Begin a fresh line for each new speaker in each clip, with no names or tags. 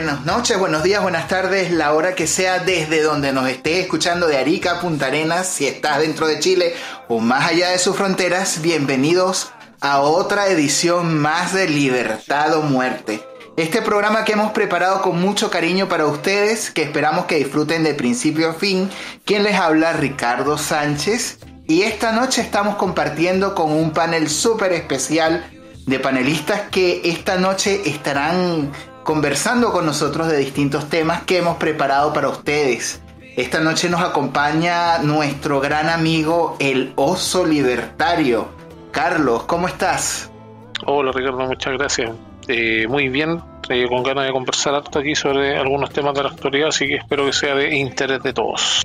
buenas noches, buenos días, buenas tardes, la hora que sea desde donde nos esté escuchando de Arica, Punta Arenas, si estás dentro de Chile o más allá de sus fronteras, bienvenidos a otra edición más de Libertad o Muerte. Este programa que hemos preparado con mucho cariño para ustedes, que esperamos que disfruten de principio a fin. Quien les habla, Ricardo Sánchez. Y esta noche estamos compartiendo con un panel súper especial de panelistas que esta noche estarán conversando con nosotros de distintos temas que hemos preparado para ustedes. Esta noche nos acompaña nuestro gran amigo el oso libertario. Carlos, ¿cómo estás?
Hola Ricardo, muchas gracias. Eh, muy bien, eh, con ganas de conversar harto aquí sobre algunos temas de la actualidad, así que espero que sea de interés de todos.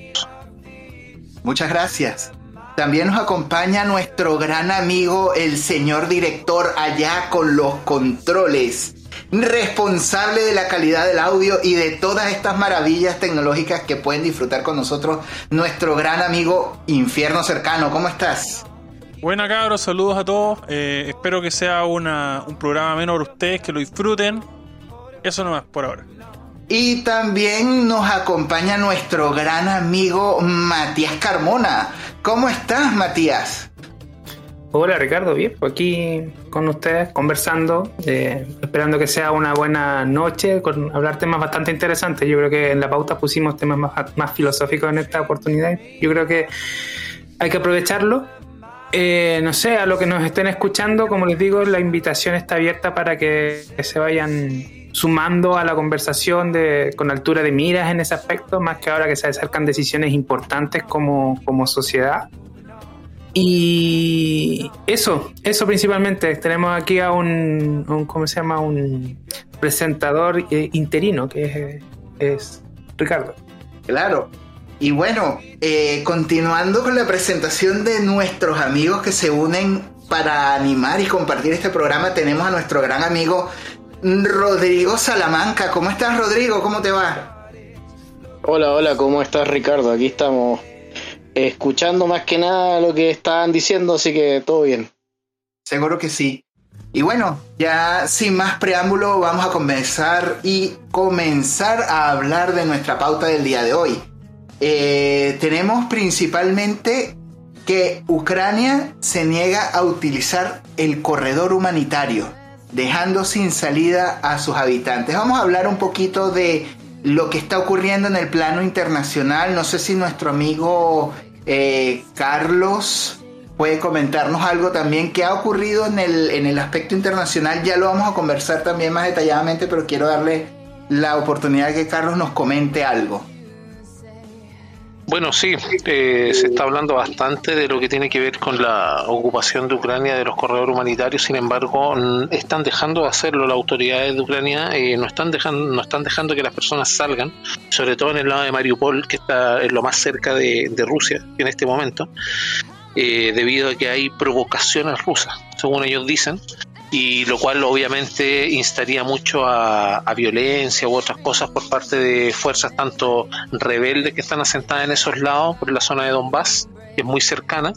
Muchas gracias. También nos acompaña nuestro gran amigo, el señor director, allá con los controles, responsable de la calidad del audio y de todas estas maravillas tecnológicas que pueden disfrutar con nosotros, nuestro gran amigo Infierno Cercano. ¿Cómo estás?
Buena cabros, saludos a todos. Eh, espero que sea una, un programa menos para ustedes, que lo disfruten. Eso nomás por ahora.
Y también nos acompaña nuestro gran amigo Matías Carmona. ¿Cómo estás, Matías?
Hola Ricardo, bien, pues aquí con ustedes conversando, eh, esperando que sea una buena noche, con hablar temas bastante interesantes. Yo creo que en la pauta pusimos temas más, filosóficos en esta oportunidad. Yo creo que hay que aprovecharlo. Eh, no sé, a lo que nos estén escuchando, como les digo, la invitación está abierta para que se vayan sumando a la conversación de, con altura de miras en ese aspecto, más que ahora que se acercan decisiones importantes como, como sociedad. Y eso, eso principalmente. Tenemos aquí a un, un ¿cómo se llama? Un presentador eh, interino, que es, Ricardo.
Claro. Y bueno, eh, continuando con la presentación de nuestros amigos que se unen para animar y compartir este programa, tenemos a nuestro gran amigo Rodrigo Salamanca. ¿Cómo estás, Rodrigo? ¿Cómo te va?
Hola, hola, ¿cómo estás, Ricardo? Aquí estamos escuchando más que nada lo que estaban diciendo, así que todo bien.
Seguro que sí. Y bueno, ya sin más preámbulo, vamos a comenzar y comenzar a hablar de nuestra pauta del día de hoy. Eh, tenemos principalmente que Ucrania se niega a utilizar el corredor humanitario dejando sin salida a sus habitantes. Vamos a hablar un poquito de lo que está ocurriendo en el plano internacional. No sé si nuestro amigo eh, Carlos puede comentarnos algo también que ha ocurrido en el, en el aspecto internacional. Ya lo vamos a conversar también más detalladamente, pero quiero darle la oportunidad de que Carlos nos comente algo.
Bueno, sí, eh, se está hablando bastante de lo que tiene que ver con la ocupación de Ucrania de los corredores humanitarios. Sin embargo, están dejando de hacerlo las autoridades de Ucrania. Eh, no están dejando, no están dejando que las personas salgan, sobre todo en el lado de Mariupol, que está en lo más cerca de, Rusia en este momento, eh, debido a que hay provocaciones rusas, según ellos dicen y lo cual obviamente instaría mucho a, violencia u otras cosas por parte de fuerzas tanto rebeldes que están asentadas en esos lados, por la zona de Donbass, que es muy cercana,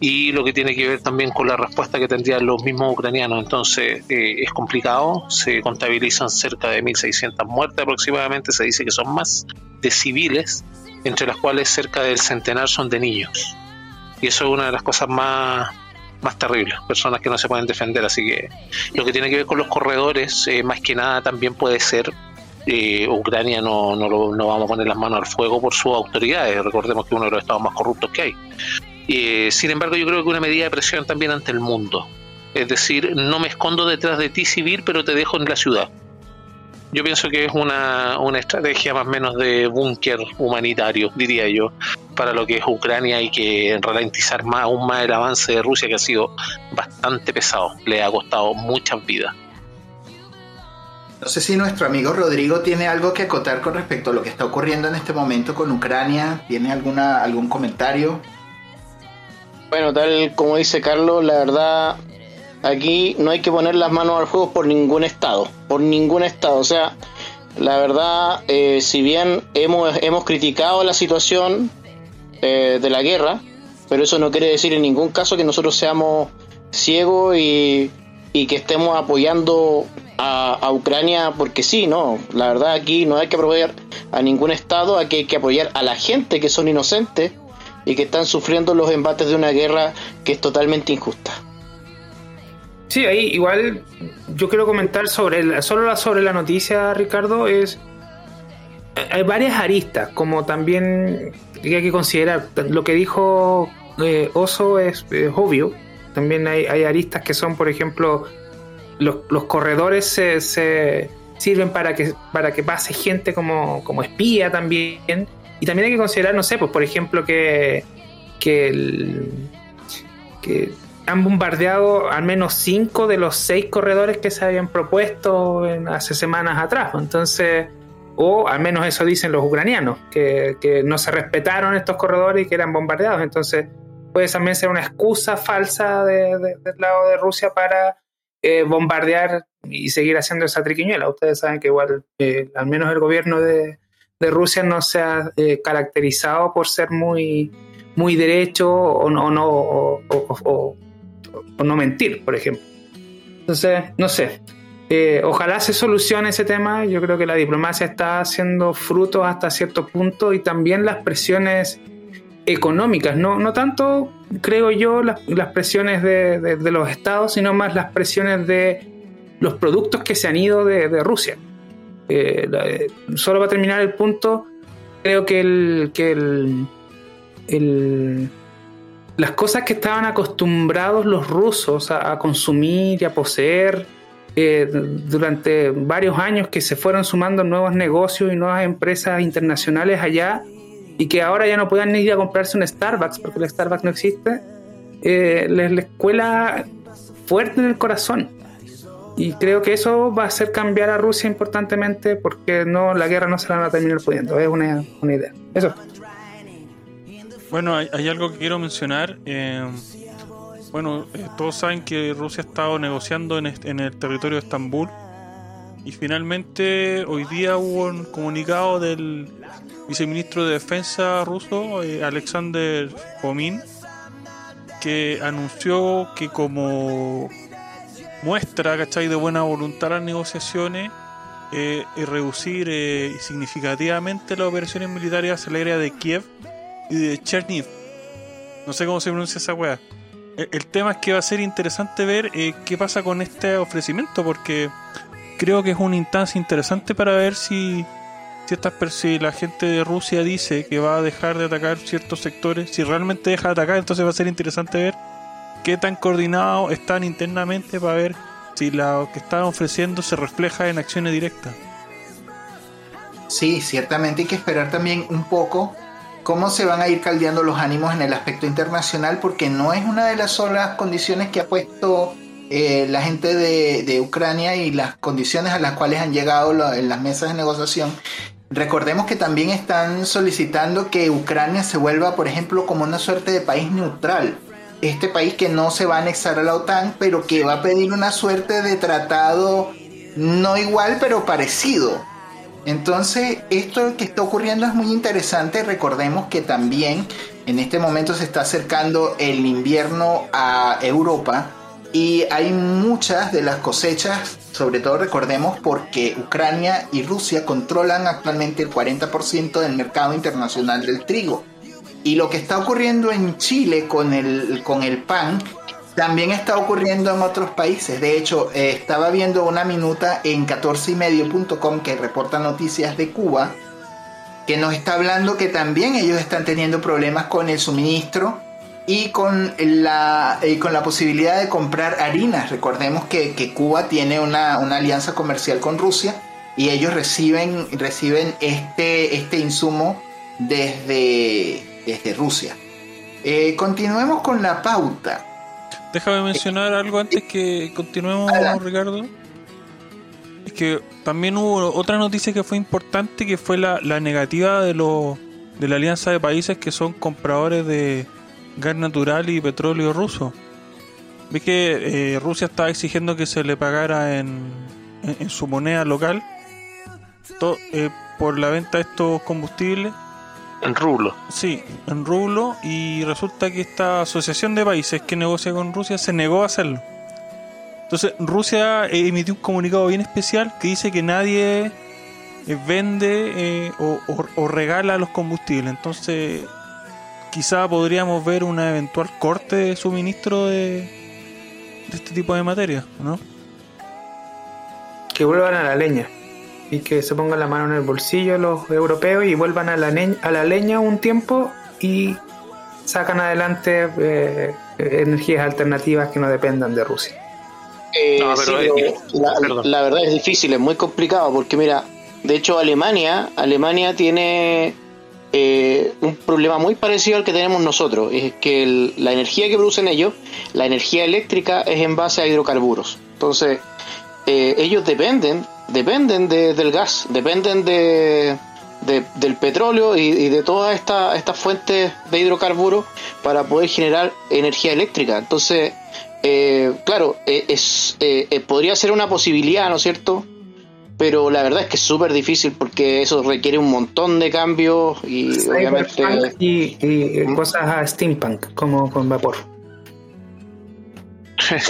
y lo que tiene que ver también con la respuesta que tendrían los mismos ucranianos. Entonces eh, es complicado, se contabilizan cerca de 1.600 muertes aproximadamente, se dice que son más de civiles, entre las cuales cerca del centenar son de niños. Y eso es una de las cosas más más terribles, personas que no se pueden defender. Así que lo que tiene que ver con los corredores, eh, más que nada también puede ser eh, Ucrania no, no, no, vamos a poner las manos al fuego por sus autoridades. Recordemos que uno de los estados más corruptos que hay. Eh, sin embargo, yo creo que una medida de presión también ante el mundo. Es decir, no me escondo detrás de ti civil, pero te dejo en la ciudad. Yo pienso que es una, una estrategia más o menos de búnker humanitario, diría yo, para lo que es Ucrania y que ralentizar más, aún más el avance de Rusia, que ha sido bastante pesado, le ha costado muchas vidas.
No sé si nuestro amigo Rodrigo tiene algo que acotar con respecto a lo que está ocurriendo en este momento con Ucrania. ¿Tiene alguna, algún comentario?
Bueno, tal como dice Carlos, la verdad aquí no hay que poner las manos al fuego por ningún estado, por ningún estado. O sea, la verdad, eh, si bien hemos, hemos criticado la situación eh, de la guerra, pero eso no quiere decir en ningún caso que nosotros seamos ciegos y, y que estemos apoyando a, Ucrania porque sí, no. La verdad aquí no hay que apoyar a ningún Estado, aquí hay que apoyar a la gente que son inocentes y que están sufriendo los embates de una guerra que es totalmente injusta.
Sí, ahí igual yo quiero comentar sobre solo sobre la noticia, Ricardo, es hay varias aristas, como también hay que considerar lo que dijo eh, Oso es, obvio. También hay, hay, aristas que son, por ejemplo, los, corredores se, sirven para que, para que pase gente como, como espía también. Y también hay que considerar, no sé, pues por ejemplo que, que, que han bombardeado al menos cinco de los seis corredores que se habían propuesto hace semanas atrás. Entonces, o al menos eso dicen los ucranianos, que, que, no se respetaron estos corredores y que eran bombardeados. Entonces, puede también ser una excusa falsa del lado de Rusia para eh, bombardear y seguir haciendo esa triquiñuela. Ustedes saben que igual, eh, al menos el gobierno de, Rusia no se ha eh, caracterizado por ser muy, muy derecho o no, no, o, no mentir, por ejemplo. Entonces, no sé. Ojalá se solucione ese tema. Yo creo que la diplomacia está haciendo fruto hasta cierto punto y también las presiones económicas, no, no tanto, creo yo, las, presiones de, los estados, sino más las presiones de los productos que se han ido de, Rusia. Eh, eh, solo para terminar el punto, creo que, el, que el, las cosas que estaban acostumbrados los rusos a, consumir y a poseer eh, durante varios años que se fueron sumando nuevos negocios y nuevas empresas internacionales allá, y que ahora ya no puedan ir a comprarse un Starbucks porque el Starbucks no existe, eh, les, cuela fuerte en el corazón. Y creo que eso va a hacer cambiar a Rusia importantemente porque no la guerra no se la van a terminar pudiendo. Es una, idea. Eso.
Bueno, hay, algo que quiero mencionar. Eh, bueno, eh, todos saben que Rusia ha estado negociando en, en el territorio de Estambul y finalmente hoy día hubo un comunicado del viceministro de Defensa ruso, eh, Alexander Fomin, que anunció que como muestra ¿cachai? de buena voluntad las negociaciones eh, y reducir eh, significativamente las operaciones militares en la área de Kiev y de Cherniv. No sé cómo se pronuncia esa weá. El, el, tema es que va a ser interesante ver qué pasa con este ofrecimiento, porque creo que es una instancia interesante para ver si si, estas, si la gente de Rusia dice que va a dejar de atacar ciertos sectores, si realmente deja de atacar, entonces va a ser interesante ver qué tan coordinados están internamente para ver si lo que están ofreciendo se refleja en acciones directas.
Sí, ciertamente hay que esperar también un poco cómo se van a ir caldeando los ánimos en el aspecto internacional, porque no es una de las solas condiciones que ha puesto eh, la gente de, de, Ucrania y las condiciones a las cuales han llegado en las mesas de negociación Recordemos que también están solicitando que Ucrania se vuelva, por ejemplo, como una suerte de país neutral. Este país que no se va a anexar a la OTAN, pero que va a pedir una suerte de tratado no igual, pero parecido. Entonces, esto que está ocurriendo es muy interesante. Recordemos que también en este momento se está acercando el invierno a Europa y hay muchas de las cosechas, sobre todo recordemos porque Ucrania y Rusia controlan actualmente el 40% del mercado internacional del trigo. Y lo que está ocurriendo en Chile con el, con el pan también está ocurriendo en otros países. De hecho, eh, estaba viendo una minuta en 14ymedio.com que reporta noticias de Cuba, que nos está hablando que también ellos están teniendo problemas con el suministro y con la, con la posibilidad de comprar harinas. Recordemos que, Cuba tiene una, alianza comercial con Rusia y ellos reciben, reciben este, este insumo desde, desde Rusia. Eh, continuemos con la pauta.
Déjame mencionar algo antes que continuemos, Ricardo. Es que también hubo otra noticia que fue importante, que fue la, la negativa de, los, de la alianza de países que son compradores de, gas natural y petróleo ruso. Vi que eh, Rusia estaba exigiendo que se le pagara en, en, su moneda local eh, por la venta de estos combustibles.
En rublo.
Sí, en rublo. Y resulta que esta asociación de países que negocia con Rusia se negó a hacerlo. Entonces, Rusia emitió un comunicado bien especial que dice que nadie eh, vende eh, o, o- o regala los combustibles. Entonces, quizá podríamos ver una eventual corte de suministro de, de este tipo de materia, ¿no?
Que vuelvan a la leña. Y que se pongan la mano en el bolsillo los europeos y vuelvan a la, ne- a la leña un tiempo y sacan adelante eh, energías alternativas que no dependan de Rusia.
Eh,
No, pero,
sí,
eh,
la, verdad es difícil, es muy complicado, porque mira, de hecho Alemania, Alemania tiene eh, un problema muy parecido al que tenemos nosotros, es que el- la energía que producen ellos, la energía eléctrica es en base a hidrocarburos. Entonces, eh, ellos dependen, dependen de- del gas, dependen de, de- del petróleo y, y de todas esta- estas fuentes de hidrocarburos para poder generar energía eléctrica. Entonces, eh, claro, eh, es, eh, eh, podría ser una posibilidad, ¿no es cierto? Pero la verdad es que es súper difícil porque eso requiere un montón de cambios y obviamente...
Y, y cosas a steampunk, como con vapor.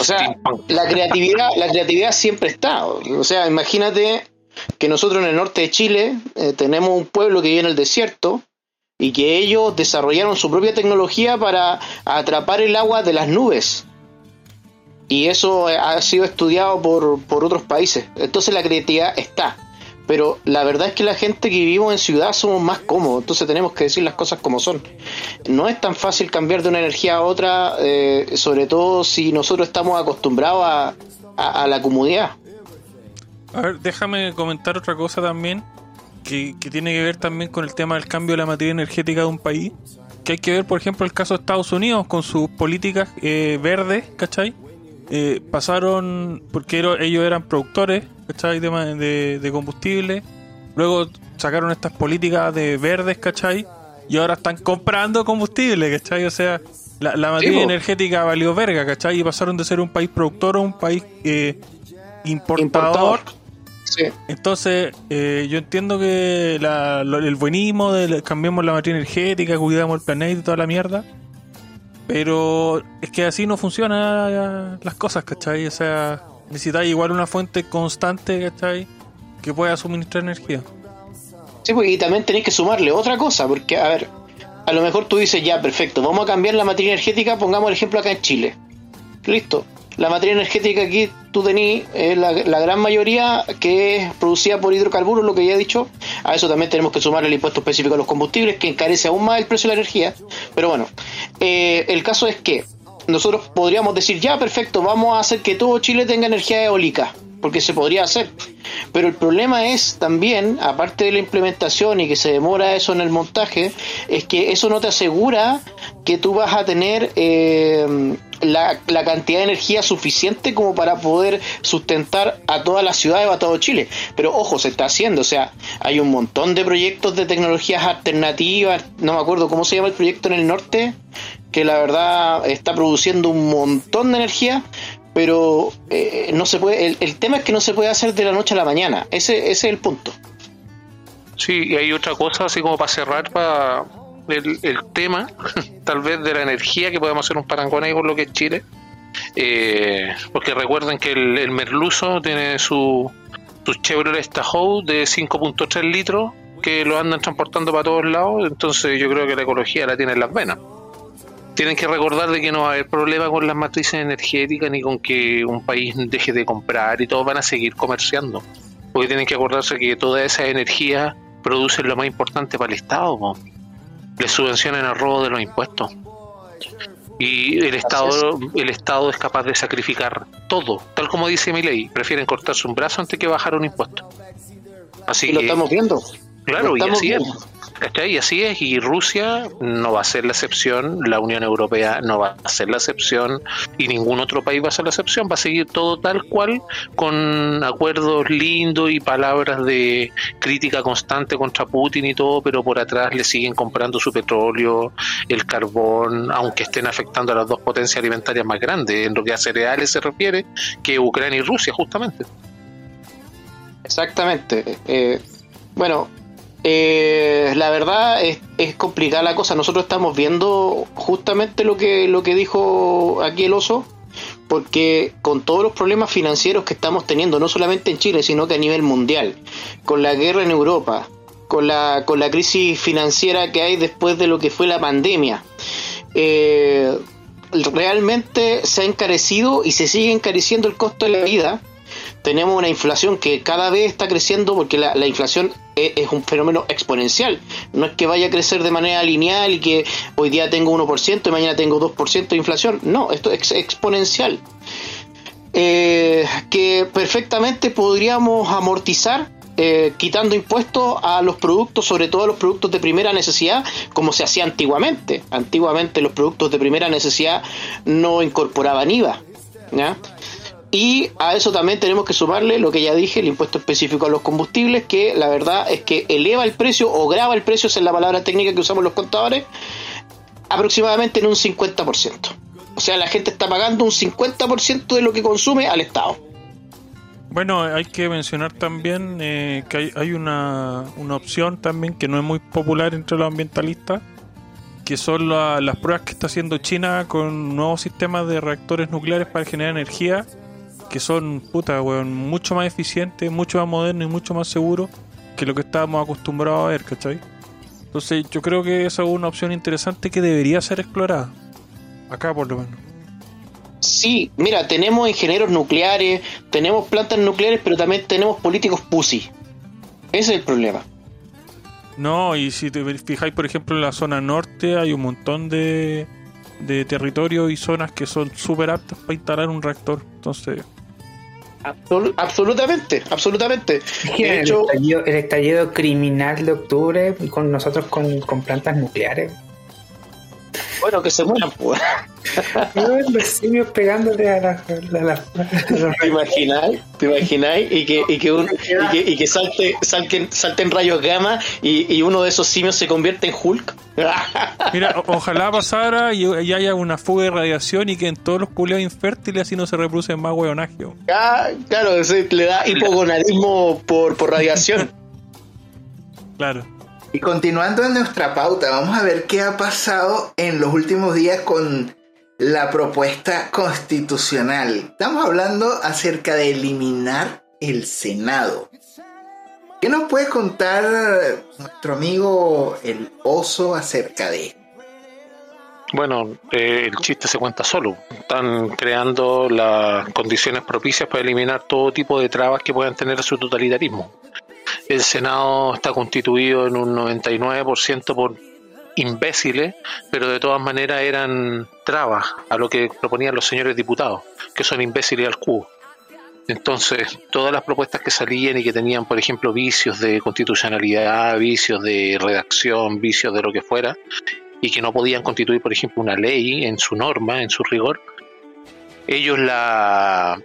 O sea, la creatividad, la creatividad siempre está. O sea, imagínate que nosotros en el norte de Chile eh, tenemos un pueblo que vive en el desierto y que ellos desarrollaron su propia tecnología para atrapar el agua de las nubes. Y eso ha sido estudiado por, por otros países. Entonces la creatividad está. Pero la verdad es que la gente que vivimos en ciudad somos más cómodos, entonces tenemos que decir las cosas como son. No es tan fácil cambiar de una energía a otra, eh, sobre todo si nosotros estamos acostumbrados a, la comodidad.
A ver, déjame comentar otra cosa también, que, que tiene que ver también con el tema del cambio de la materia energética de un país. Que hay que ver, por ejemplo, el caso de Estados Unidos con sus políticas eh, verdes, ¿cachai? Eh, pasaron, porque ellos eran productores, ¿cachai? De, de, de combustible. Luego sacaron estas políticas de verdes, ¿cachai? Y ahora están comprando combustible, ¿cachai? O sea, la, la materia
po.
energética valió verga, ¿cachai? Y pasaron de ser un país productor a un país eh, importador.
Importador. Sí.
Entonces, eh, yo entiendo que la- lo- el buenismo de la- cambiemos la materia energética, cuidamos el planeta y toda la mierda. Pero es que así no funcionan las cosas, ¿cachai? O sea, necesitáis igual una fuente constante, ¿cachai? Que pueda suministrar energía.
Sí, pues, y también tenéis que sumarle otra cosa, porque, a ver, a lo mejor tú dices, ya, perfecto, vamos a cambiar la materia energética, pongamos el ejemplo acá en Chile. Listo. La materia energética aquí tú tenés eh, la, gran mayoría que es producida por hidrocarburos, lo que ya he dicho. A eso también tenemos que sumar el impuesto específico a los combustibles, que encarece aún más el precio de la energía. Pero bueno, eh, el caso es que nosotros podríamos decir, ya, perfecto, vamos a hacer que todo Chile tenga energía eólica, porque se podría hacer. Pero el problema es también, aparte de la implementación y que se demora eso en el montaje, es que eso no te asegura que tú vas a tener eh, la, la cantidad de energía suficiente como para poder sustentar a toda la ciudad o a todo Chile. Pero ojo, se está haciendo, o sea, hay un montón de proyectos de tecnologías alternativas, no me acuerdo cómo se llama el proyecto en el norte, que la verdad está produciendo un montón de energía, pero eh, no se puede, el, el tema es que no se puede hacer de la noche a la mañana, ese, ese es el punto.
Sí, y hay otra cosa, así como para cerrar para el, el tema, tal vez de la energía, que podemos hacer un parangón ahí con lo que es Chile. Eh, porque recuerden que el, el merluzo tiene su, su Chevrolet Tahoe de 5.3 litros que lo andan transportando para todos lados, entonces yo creo que la ecología la tiene en las venas. Tienen que recordar de que no va a haber problema con las matrices energéticas ni con que un país deje de comprar y todos van a seguir comerciando. Porque tienen que acordarse que toda esa energía produce lo más importante para el Estado. po. Le subvencionan el robo de los impuestos. Y el Estado, el Estado es capaz de sacrificar todo, tal como dice mi ley. Prefieren cortarse un brazo antes que bajar un impuesto. Así
Y lo
que,
estamos viendo.
claro,
lo
y así es. Y así es, y Rusia no va a ser la excepción, la Unión Europea no va a ser la excepción, y ningún otro país va a ser la excepción, va a seguir todo tal cual, con acuerdos lindos y palabras de crítica constante contra Putin y todo, pero por atrás le siguen comprando su petróleo, el carbón, aunque estén afectando a las dos potencias alimentarias más grandes, en lo que a cereales se refiere, que Ucrania y Rusia, justamente.
Exactamente. Eh, bueno, eh, la verdad es, complicada la cosa. Nosotros estamos viendo justamente lo que, lo que dijo aquí el oso, porque con todos los problemas financieros que estamos teniendo, no solamente en Chile, sino que a nivel mundial, con la guerra en Europa, con la, con la crisis financiera que hay después de lo que fue la pandemia, eh, realmente se ha encarecido y se sigue encareciendo el costo de la vida. Tenemos una inflación que cada vez está creciendo porque la, la inflación es, un fenómeno exponencial. No es que vaya a crecer de manera lineal y que hoy día tengo 1% y mañana tengo 2% de inflación. No, esto es exponencial. Eh, que perfectamente podríamos amortizar eh, quitando impuestos a los productos, sobre todo a los productos de primera necesidad, como se hacía antiguamente. Antiguamente los productos de primera necesidad no incorporaban IVA. ¿ya? Y a eso también tenemos que sumarle lo que ya dije, el impuesto específico a los combustibles, que la verdad es que eleva el precio o grava el precio, esa es la palabra técnica que usamos los contadores, aproximadamente en un 50%. O sea, la gente está pagando un 50% de lo que consume al Estado.
Bueno, hay que mencionar también eh, que hay, una, una, opción también que no es muy popular entre los ambientalistas, que son las pruebas que está haciendo China con nuevos sistemas de reactores nucleares para generar energía que son, puta, weón, mucho más eficientes, mucho más modernos y mucho más seguros que lo que estábamos acostumbrados a ver, ¿cachai? Entonces yo creo que esa es una opción interesante que debería ser explorada. Acá por lo menos.
Sí, mira, tenemos ingenieros nucleares, tenemos plantas nucleares, pero también tenemos políticos pussy. Ese es el problema.
No, y si te fijáis, por ejemplo, en la zona norte hay un montón de, de territorios y zonas que son súper aptas para instalar un reactor. Entonces,
absolutamente, absolutamente.
el, estallido, criminal de octubre con nosotros con, con plantas nucleares.
Bueno, que se mueran, pues.
los simios pegándole a las.
¿Te imagináis? ¿Te imagináis? Y que, y que, un, y que, y que salte, salten, salten rayos gamma y, y, uno de esos simios se convierte en Hulk.
Mira, ojalá pasara y, haya una fuga de radiación y que en todos los culeos infértiles así no se reproducen más hueonagio.
Ah, claro, le da hipogonadismo por, por radiación.
Claro.
Y continuando en nuestra pauta, vamos a ver qué ha pasado en los últimos días con la propuesta constitucional. Estamos hablando acerca de eliminar el Senado. ¿Qué nos puede contar nuestro amigo el oso acerca de esto?
Bueno, eh, el chiste se cuenta solo. Están creando las condiciones propicias para eliminar todo tipo de trabas que puedan tener su totalitarismo. El Senado está constituido en un 99% por imbéciles, pero de todas maneras eran trabas a lo que proponían los señores diputados, que son imbéciles al cubo. Entonces, todas las propuestas que salían y que tenían, por ejemplo, vicios de constitucionalidad, vicios de redacción, vicios de lo que fuera, y que no podían constituir, por ejemplo, una ley en su norma, en su rigor, ellos la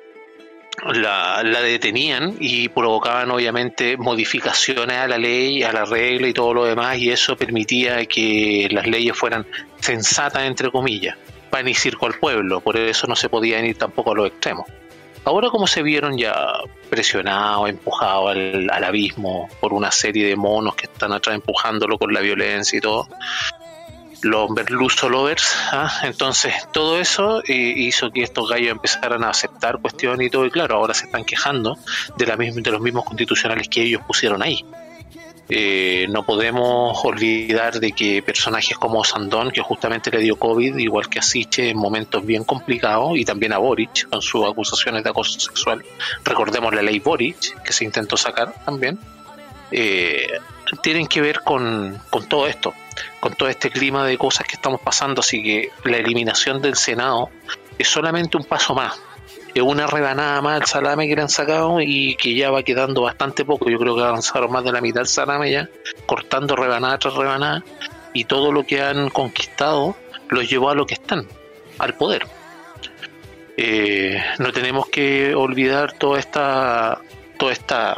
la, detenían y provocaban obviamente modificaciones a la ley, a la regla y todo lo demás y eso permitía que las leyes fueran sensatas entre comillas, pan y circo al pueblo, por eso no se podían ir tampoco a los extremos. Ahora como se vieron ya presionados, empujados al, al abismo por una serie de monos que están atrás empujándolo con la violencia y todo, los merluzo lovers. ¿ah? Entonces, todo eso eh, hizo que estos gallos empezaran a aceptar cuestiones y todo. Y claro, ahora se están quejando de, la de los mismos constitucionales que ellos pusieron ahí. Eh, no podemos olvidar de que personajes como Sandón, que justamente le dio COVID, igual que a Siche, en momentos bien complicados, y también a Boric, con sus acusaciones de acoso sexual. Recordemos la ley Boric, que se intentó sacar también. Eh, tienen que ver con, con todo esto con todo este clima de cosas que estamos pasando, así que la eliminación del Senado es solamente un paso más. Es una rebanada más del salame que le han sacado y que ya va quedando bastante poco. Yo creo que avanzaron más de la mitad del salame ya, cortando rebanada tras rebanada, y todo lo que han conquistado los llevó a lo que están, al poder. Eh, no tenemos que olvidar toda esta, toda esta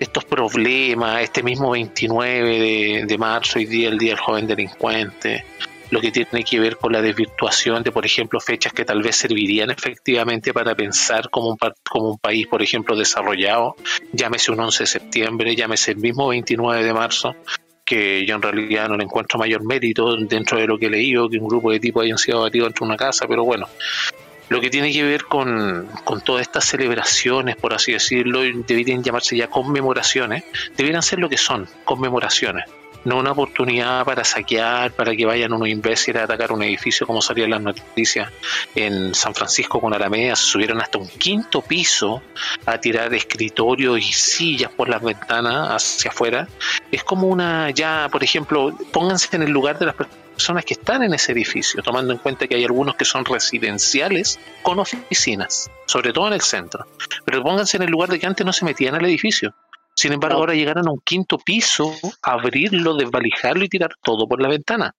estos problemas, este mismo 29 de, marzo, hoy día el Día del Joven Delincuente, lo que tiene que ver con la desvirtuación de, por ejemplo, fechas que tal vez servirían efectivamente para pensar como un, como un país, por ejemplo, desarrollado, llámese un 11 de septiembre, llámese el mismo 29 de marzo, que yo en realidad no le encuentro mayor mérito dentro de lo que he leído, que un grupo de tipos hayan sido abatidos dentro de una casa, pero bueno, Lo que tiene que ver con, con todas estas celebraciones, por así decirlo, deberían llamarse ya conmemoraciones, deberían ser lo que son, conmemoraciones no una oportunidad para saquear, para que vayan unos imbéciles a atacar un edificio como salían las noticias en San Francisco con Alameda, se subieron hasta un quinto piso a tirar escritorios y sillas por las ventanas hacia afuera. Es como una, ya, por ejemplo, pónganse en el lugar de las personas que están en ese edificio, tomando en cuenta que hay algunos que son residenciales con oficinas, sobre todo en el centro. Pero pónganse en el lugar de que antes no se metían al edificio. Sin embargo, ahora llegaron a un quinto piso, abrirlo, desvalijarlo y tirar todo por la ventana.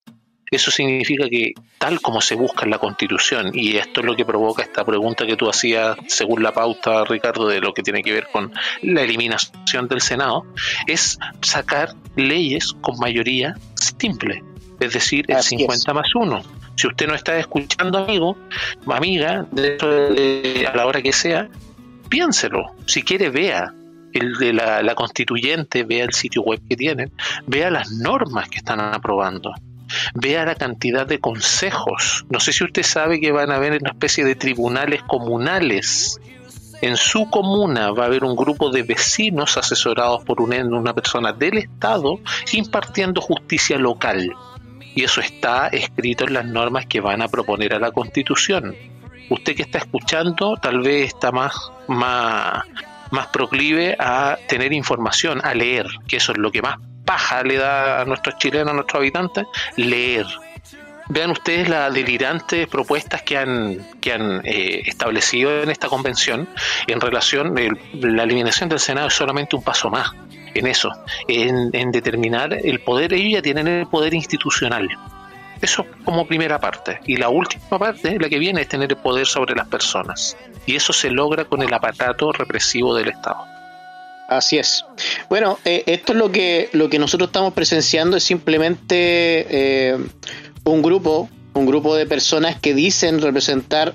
Eso significa que, tal como se busca en la Constitución, y esto es lo que provoca esta pregunta que tú hacías según la pauta, Ricardo, de lo que tiene que ver con la eliminación del Senado, es sacar leyes con mayoría simple, es decir, el 50 más 1. Si usted no está escuchando, amigo, amiga, de, a la hora que sea, piénselo. Si quiere, vea el de la, constituyente vea el sitio web que tienen, vea las normas que están aprobando, vea la cantidad de consejos. No sé si usted sabe que van a haber una especie de tribunales comunales. En su comuna va a haber un grupo de vecinos asesorados por una persona del Estado impartiendo justicia local. Y eso está escrito en las normas que van a proponer a la Constitución. Usted que está escuchando tal vez está más, más, más proclive a tener información, a leer, que eso es lo que más paja le da a nuestros chilenos, a nuestros habitantes, leer. Vean ustedes las delirantes propuestas que han, que han eh, establecido en esta convención en relación, la eliminación del Senado es solamente un paso más en eso, en, determinar el poder, ellos ya tienen el poder institucional eso como primera parte. Y la última parte, la que viene, es tener el poder sobre las personas. Y eso se logra con el aparato represivo del Estado.
Así es. Bueno, eh, esto es lo que, lo que nosotros estamos presenciando, es simplemente eh, un grupo, un grupo de personas que dicen representar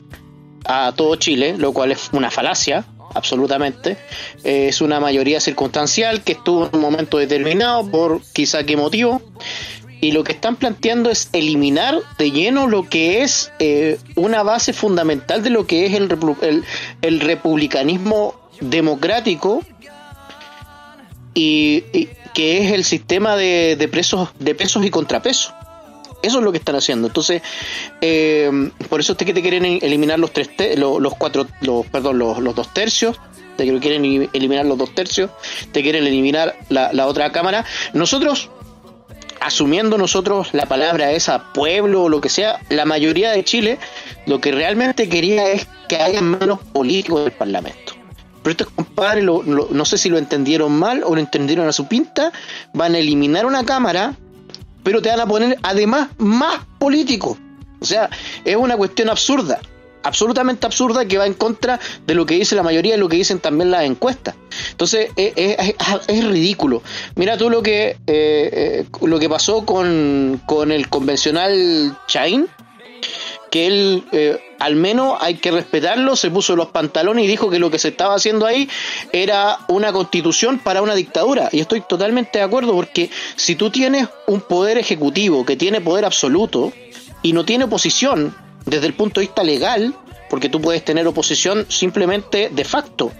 a todo Chile, lo cual es una falacia, absolutamente. Eh, es una mayoría circunstancial que estuvo en un momento determinado por quizá qué motivo y lo que están planteando es eliminar de lleno lo que es eh, una base fundamental de lo que es el, el, republicanismo democrático y, que es el sistema de, de, presos, de pesos y contrapesos. Eso es lo que están haciendo. Entonces, eh, por eso es que te quieren eliminar los tres, los, cuatro, los, perdón, los, los dos tercios te quieren eliminar los dos tercios, te quieren eliminar la, la otra cámara. Nosotros asumiendo nosotros la palabra esa pueblo o lo que sea, la mayoría de Chile lo que realmente quería es que haya menos políticos del Parlamento. Pero estos compadres, no sé si lo entendieron mal o lo entendieron a su pinta, van a eliminar una cámara, pero te van a poner además más políticos. O sea, es una cuestión absurda absolutamente absurda que va en contra de lo que dice la mayoría y lo que dicen también las encuestas. Entonces es, ridículo. Mira tú lo que eh, eh, lo que pasó con, con el convencional Chain, que él eh, al menos hay que respetarlo, se puso los pantalones y dijo que lo que se estaba haciendo ahí era una constitución para una dictadura. Y estoy totalmente de acuerdo porque si tú tienes un poder ejecutivo que tiene poder absoluto y no tiene oposición, desde el punto de vista legal, porque tú puedes tener oposición simplemente de facto,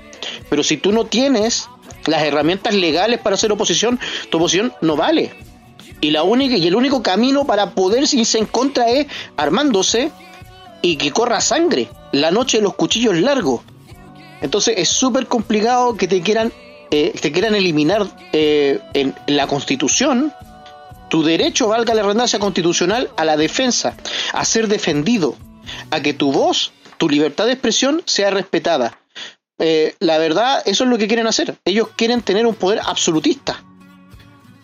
pero si tú no tienes las herramientas legales para hacer oposición, tu oposición no vale. Y la única y el único camino para poder irse en contra es armándose y que corra sangre. La noche de los cuchillos largos. Entonces es súper complicado que te quieran eh, te quieran eliminar eh, en la Constitución tu derecho, valga la redundancia constitucional, a la defensa, a ser defendido, a que tu voz, tu libertad de expresión sea respetada. Eh, la verdad, eso es lo que quieren hacer. Ellos quieren tener un poder absolutista.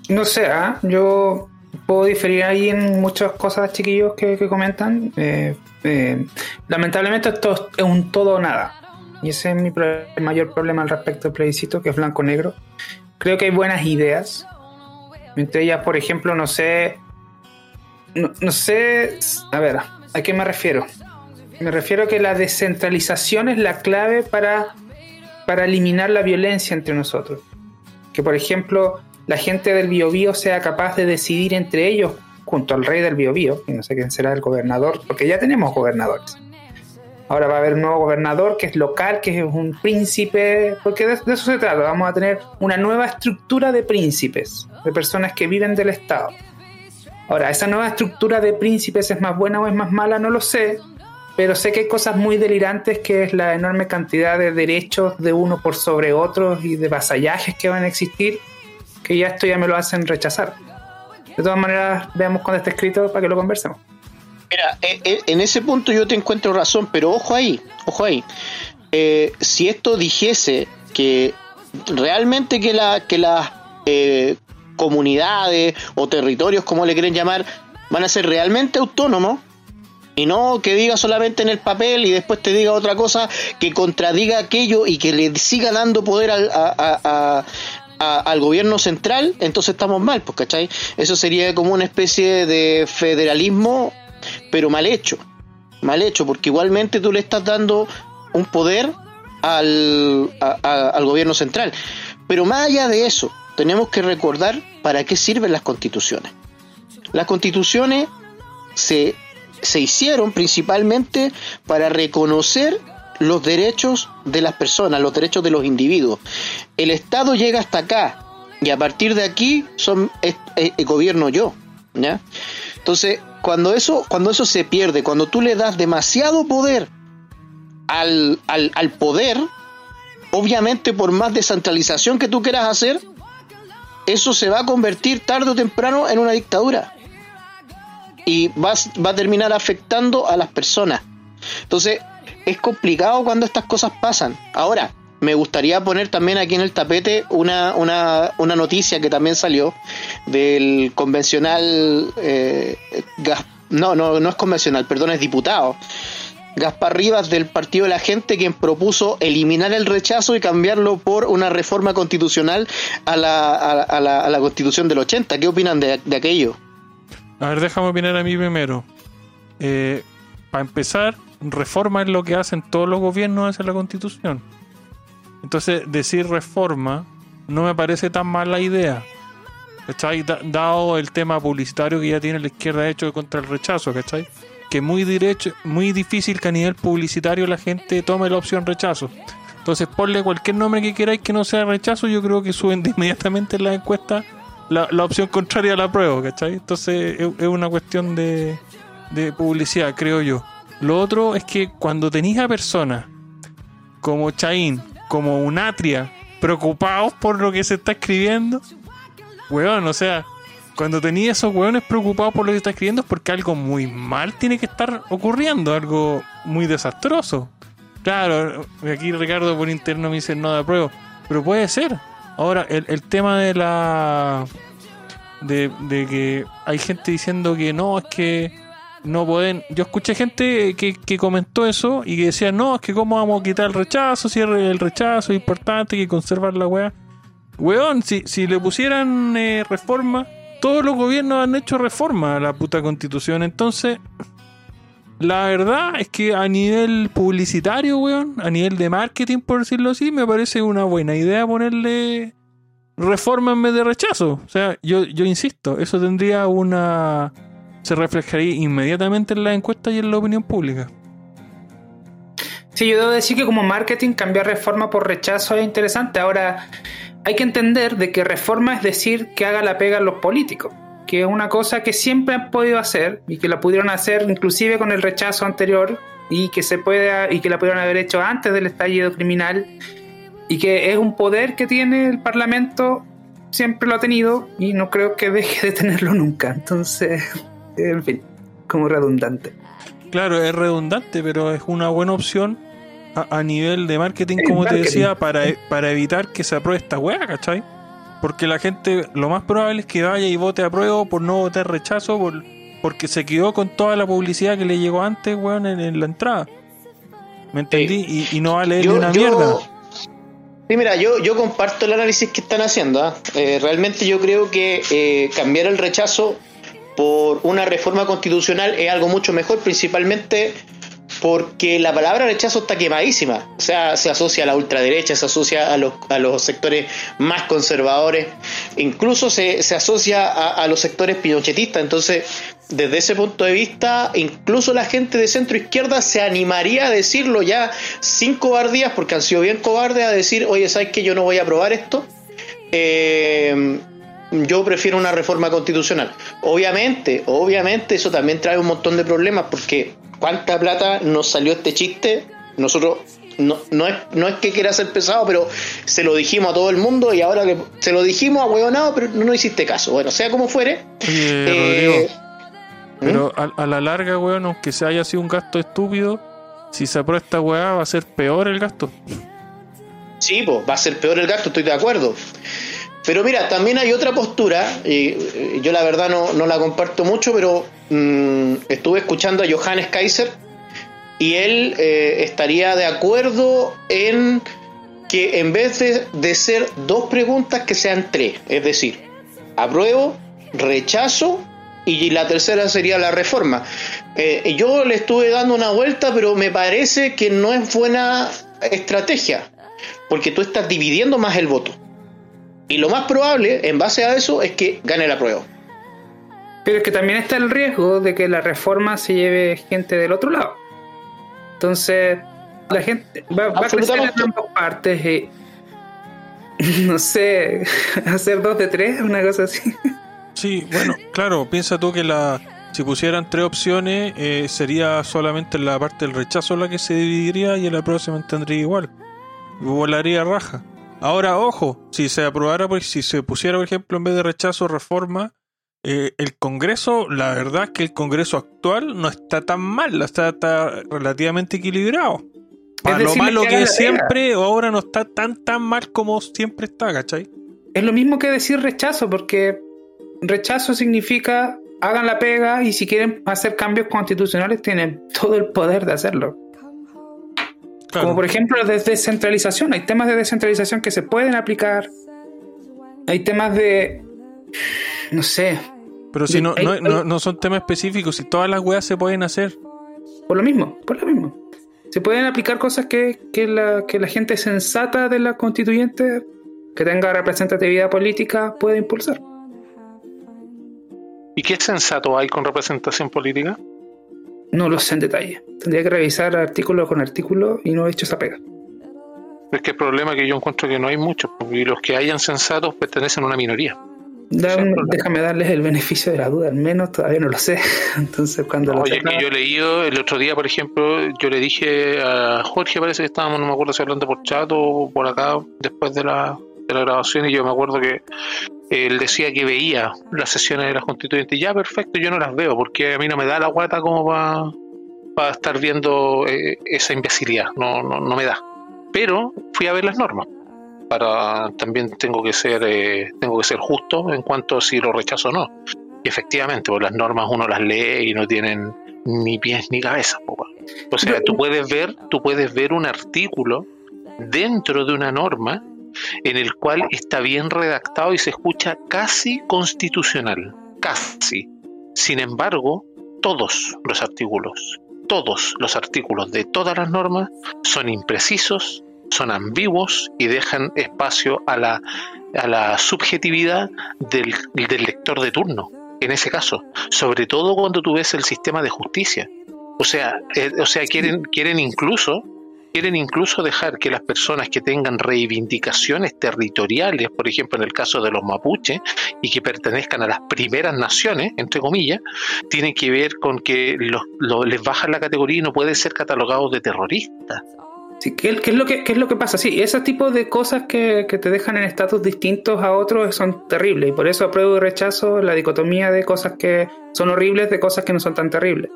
No sé, ¿ah? yo puedo diferir ahí en muchas cosas, chiquillos, que, comentan. Eh, eh, lamentablemente esto es un todo o nada. Y ese es mi mayor problema al respecto del plebiscito, que es blanco-negro. Creo que hay buenas ideas, entre ellas, por ejemplo, no sé. No, sé. A ver, ¿a qué me refiero? Me refiero a que la descentralización es la clave para, para eliminar la violencia entre nosotros. Que, por ejemplo, la gente del Biobío sea capaz de decidir entre ellos, junto al rey del Biobío, y no sé quién será el gobernador, porque ya tenemos gobernadores. Ahora va a haber un nuevo gobernador que es local, que es un príncipe, porque de, eso se trata. Vamos a tener una nueva estructura de príncipes, de personas que viven del Estado. Ahora, esa nueva estructura de príncipes es más buena o es más mala, no lo sé, pero sé que hay cosas muy delirantes que es la enorme cantidad de derechos de uno por sobre otros y de vasallajes que van a existir, que ya esto ya me lo hacen rechazar. De todas maneras, veamos cuando esté escrito para que lo conversemos.
Mira, eh, eh, en ese punto yo te encuentro razón, pero ojo ahí, ojo ahí. Eh, si esto dijese que realmente que, la, que las comunidades o territorios, como le quieren llamar, van a ser realmente autónomos, y no que diga solamente en el papel y después te diga otra cosa que contradiga aquello y que le siga dando poder al, al gobierno central, entonces estamos mal, pues, ¿cachai? Eso sería como una especie de federalismo pero mal hecho, mal hecho, porque igualmente tú le estás dando un poder al, al gobierno central. Pero más allá de eso, tenemos que recordar para qué sirven las constituciones. Las constituciones se, se hicieron principalmente para reconocer los derechos de las personas, los derechos de los individuos. El Estado llega hasta acá y a partir de aquí son el gobierno yo. ¿ya? Entonces, cuando eso, cuando eso se pierde, cuando tú le das demasiado poder al, al, poder, obviamente por más descentralización que tú quieras hacer, eso se va a convertir tarde o temprano en una dictadura. Y va, va a terminar afectando a las personas. Entonces, es complicado cuando estas cosas pasan. Ahora, me gustaría poner también aquí en el tapete una, una, una noticia que también salió del convencional, eh, no, no, no es convencional, perdón, es diputado. Gaspar Rivas del Partido de la Gente, quien propuso eliminar el rechazo y cambiarlo por una reforma constitucional a la, a, la, a la constitución del 80. ¿Qué opinan de, aquello?
A ver, déjame opinar a mí primero. Eh, para empezar, reforma es lo que hacen todos los gobiernos hacia la constitución entonces, decir reforma no me parece tan mala idea. ¿Cachai? dado el tema publicitario que ya tiene la izquierda hecho contra el rechazo, ¿cachai? Que es muy, derecho, muy difícil que a nivel publicitario la gente tome la opción rechazo. Entonces, ponle cualquier nombre que queráis que no sea rechazo, yo creo que suben inmediatamente en la encuesta la, opción contraria a la prueba, ¿cachai? Entonces, es, una cuestión de, de publicidad, creo yo. Lo otro es que cuando tenéis a personas como Chaín, como un atria preocupados por lo que se está escribiendo. Weón, o sea, cuando tenía esos weones preocupados por lo que está escribiendo es porque algo muy mal tiene que estar ocurriendo, algo muy desastroso. Claro, aquí Ricardo por interno me dice no de apruebo, pero puede ser. Ahora, el, el tema de la. De, de que hay gente diciendo que no, es que no pueden. Yo escuché gente que, comentó eso y que decía, no, es que cómo vamos a quitar el rechazo, si el rechazo es importante, que conservar la weá. Weón, si, si le pusieran eh, reforma, todos los gobiernos han hecho reforma a la puta constitución. Entonces, la verdad es que a nivel publicitario, weón, a nivel de marketing, por decirlo así, me parece una buena idea ponerle reforma en vez de rechazo. O sea, yo, yo insisto, eso tendría una se reflejaría inmediatamente en la encuesta y en la opinión pública.
Sí, yo debo decir que como marketing cambiar reforma por rechazo es interesante. Ahora, hay que entender de que reforma es decir que haga la pega a los políticos, que es una cosa que siempre han podido hacer y que la pudieron hacer inclusive con el rechazo anterior y que se puede y que la pudieron haber hecho antes del estallido criminal y que es un poder que tiene el Parlamento siempre lo ha tenido y no creo que deje de tenerlo nunca. Entonces, en fin, como redundante.
Claro, es redundante, pero es una buena opción a, nivel de marketing, como te decía, para, para evitar que se apruebe esta weá, ¿cachai? Porque la gente, lo más probable es que vaya y vote a prueba por no votar rechazo, por, porque se quedó con toda la publicidad que le llegó antes, weón, en, la entrada. ¿Me entendí? y, no va a leer una mierda.
Sí, mira, yo, yo comparto el análisis que están haciendo. ¿ah? Eh, realmente yo creo que eh, cambiar el rechazo por una reforma constitucional es algo mucho mejor, principalmente porque la palabra rechazo está quemadísima. O sea, se asocia a la ultraderecha, se asocia a los, a los sectores más conservadores, incluso se, se asocia a, a, los sectores pinochetistas. Entonces, desde ese punto de vista, incluso la gente de centro izquierda se animaría a decirlo ya sin cobardías, porque han sido bien cobardes, a decir, oye, ¿sabes que yo no voy a aprobar esto? Eh, yo prefiero una reforma constitucional. Obviamente, obviamente eso también trae un montón de problemas porque cuánta plata nos salió este chiste, nosotros no, no, es, no es que quiera ser pesado, pero se lo dijimos a todo el mundo y ahora que se lo dijimos a huevonado, pero no, no hiciste caso. Bueno, sea como fuere.
Oye,
eh,
Rodrigo, pero a, a la larga, weón, aunque se haya sido un gasto estúpido, si se aprueba esta weá va a ser peor el gasto.
Sí, pues va a ser peor el gasto, estoy de acuerdo. Pero mira, también hay otra postura, y eh, yo la verdad no, no la comparto mucho, pero mmm, estuve escuchando a Johannes Kaiser y él eh, estaría de acuerdo en que en vez de, de, ser dos preguntas, que sean tres. Es decir, apruebo, rechazo y la tercera sería la reforma. Eh, yo le estuve dando una vuelta, pero me parece que no es buena estrategia, porque tú estás dividiendo más el voto. Y lo más probable, en base a eso, es que gane la prueba.
Pero es que también está el riesgo de que la reforma se lleve gente del otro lado. Entonces, la gente va, va a crecer en ambas partes y, no sé, hacer dos de tres, una cosa así.
Sí, bueno, claro, piensa tú que la si pusieran tres opciones eh, sería solamente la parte del rechazo la que se dividiría y en la próxima mantendría igual. Volaría raja. Ahora, ojo, si se aprobara, pues, si se pusiera, por ejemplo, en vez de rechazo, reforma, eh, el Congreso, la verdad es que el Congreso actual no está tan mal, está, está relativamente equilibrado. Para lo malo que, que es siempre, ahora no está tan tan mal como siempre está, ¿cachai?
Es lo mismo que decir rechazo, porque rechazo significa hagan la pega y si quieren hacer cambios constitucionales tienen todo el poder de hacerlo. Claro. Como por ejemplo de descentralización. Hay temas de descentralización que se pueden aplicar. Hay temas de... No sé.
Pero si no, hay, no, no, no, son temas específicos, si todas las weas se pueden hacer.
Por lo mismo, por lo mismo. Se pueden aplicar cosas que, que, la, que la gente sensata de la constituyente, que tenga representatividad política, puede impulsar.
¿Y qué sensato hay con representación política?
No lo sé en detalle. Tendría que revisar artículo con artículo y no he hecho esa pega.
Es que el problema es que yo encuentro que no hay muchos, y los que hayan sensatos pertenecen a una minoría.
Da, déjame darles el beneficio de la duda, al menos todavía no lo sé. Entonces, cuando
Oye,
lo
que yo he leído el otro día, por ejemplo, yo le dije a Jorge, parece que estábamos, no me acuerdo si hablando por chat o por acá, después de la, de la grabación, y yo me acuerdo que él decía que veía las sesiones de las constituyentes. Ya, perfecto, yo no las veo porque a mí no me da la guata como para pa estar viendo eh, esa imbecilidad, no, no, no me da. Pero fui a ver las normas. Para también tengo que ser eh, tengo que ser justo en cuanto a si lo rechazo o no. Y efectivamente, pues las normas uno las lee y no tienen ni pies ni cabeza. O sea, tú puedes ver, tú puedes ver un artículo dentro de una norma en el cual está bien redactado y se escucha casi constitucional, casi. Sin embargo, todos los artículos, todos los artículos de todas las normas son imprecisos, son ambiguos y dejan espacio a la, a la subjetividad del, del lector de turno, en ese caso, sobre todo cuando tú ves el sistema de justicia. O sea, eh, o sea quieren, quieren incluso quieren incluso dejar que las personas que tengan reivindicaciones territoriales, por ejemplo en el caso de los mapuches, y que pertenezcan a las primeras naciones, entre comillas, tienen que ver con que los, les bajan la categoría y no pueden ser catalogados de terroristas.
Sí, ¿qué, ¿qué, es lo que, ¿Qué es lo que pasa? Sí, ese tipo de cosas que, que te dejan en estatus distintos a otros son terribles y por eso apruebo y rechazo la dicotomía de cosas que son horribles de cosas que no son tan terribles.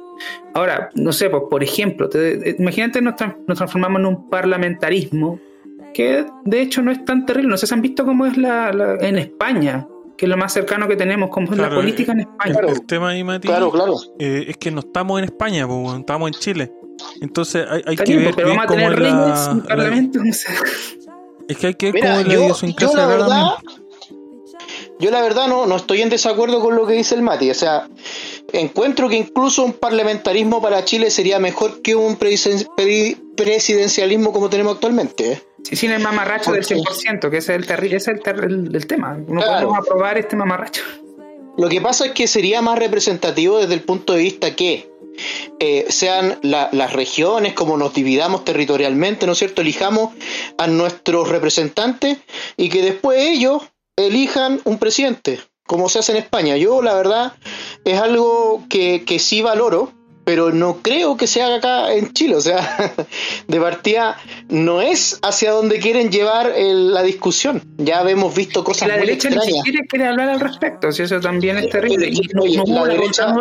Ahora, no sé, pues, por ejemplo, te, imagínate nos, tra nos, transformamos en un parlamentarismo que de hecho no es tan terrible. No sé si han visto cómo es la, la en España, que es lo más cercano que tenemos, cómo es
claro,
la política en España.
El, el tema ahí, Mati,
claro, claro.
Eh, es que no estamos en España, pues, estamos en Chile. Entonces hay, hay que ver bien
tener
cómo
reyes
la,
en parlamento, no sé.
Es que hay que ver
Mira,
cómo es la
yo, la verdad, yo la verdad no, no estoy en desacuerdo con lo que dice el Mati. O sea, encuentro que incluso un parlamentarismo para Chile sería mejor que un presidencialismo como tenemos actualmente. ¿eh?
Sí, sin el mamarracho del 100%, que ese es el, es el, el, tema. No podemos aprobar este mamarracho.
Lo que pasa es que sería más representativo desde el punto de vista que eh, sean las regiones, como nos dividamos territorialmente, ¿no es cierto? Elijamos a nuestros representantes y que después ellos elijan un presidente, como se hace en España. Yo, la verdad, es algo que, que sí valoro, pero no creo que se haga acá en Chile. O sea, de partida no es hacia donde quieren llevar la discusión. Ya hemos visto cosas
la derecha ni siquiera quiere hablar al respecto, si eso también es terrible.
la derecha,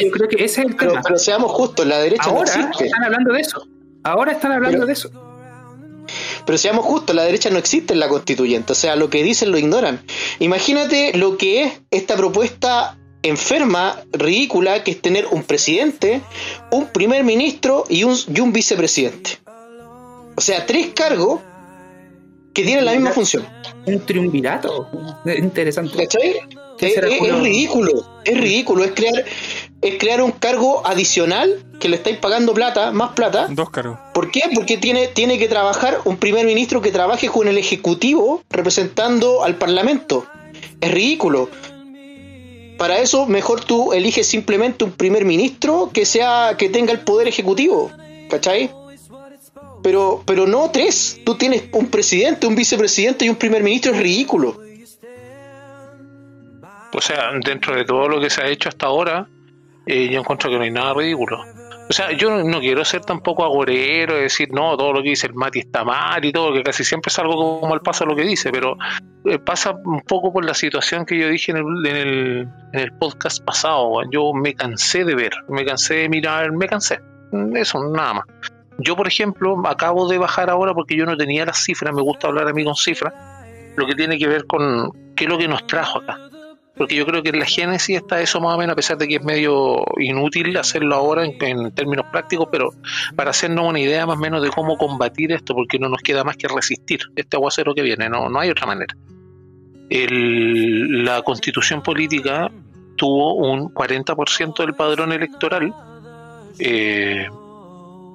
yo creo que ese es el pero, tema. Pero seamos justos, la derecha
Ahora no existe. están hablando de eso. Ahora están hablando de eso.
Pero seamos justos, la derecha no existe en la constituyente, o sea, lo que dicen lo ignoran. Imagínate lo que es esta propuesta enferma, ridícula, que es tener un presidente, un primer ministro y un, y un vicepresidente. O sea, tres cargos que tienen la misma función.
Un triunvirato. Interesante.
Es, ridículo, es ridículo, es crear, es crear un cargo adicional que le estáis pagando plata, más plata.
Dos cargos.
¿Por qué? Porque tiene, tiene que trabajar un primer ministro que trabaje con el Ejecutivo representando al Parlamento. Es ridículo. Para eso, mejor tú eliges simplemente un primer ministro que sea, que tenga el poder ejecutivo. ¿Cachai? Pero, pero no tres. Tú tienes un presidente, un vicepresidente y un primer ministro, es ridículo.
O sea, dentro de todo lo que se ha hecho hasta ahora, eh, yo encuentro que no hay nada ridículo. O sea, yo no, quiero ser tampoco agorero, decir, no, todo lo que dice el Mati está mal y todo, que casi siempre es algo como al paso lo que dice, pero eh, pasa un poco por la situación que yo dije en el, en el, en el podcast pasado. Yo me cansé de ver, me cansé de mirar, me cansé. Eso, nada más. Yo, por ejemplo, acabo de bajar ahora porque yo no tenía las cifras, me gusta hablar a mí con cifras, lo que tiene que ver con qué es lo que nos trajo acá porque yo creo que en la génesis está eso más o menos, a pesar de que es medio inútil hacerlo ahora en, términos prácticos, pero para hacernos una idea más o menos de cómo combatir esto, porque no nos queda más que resistir este aguacero que viene, no, no hay otra manera. la constitución política tuvo un 40% del padrón electoral. Eh,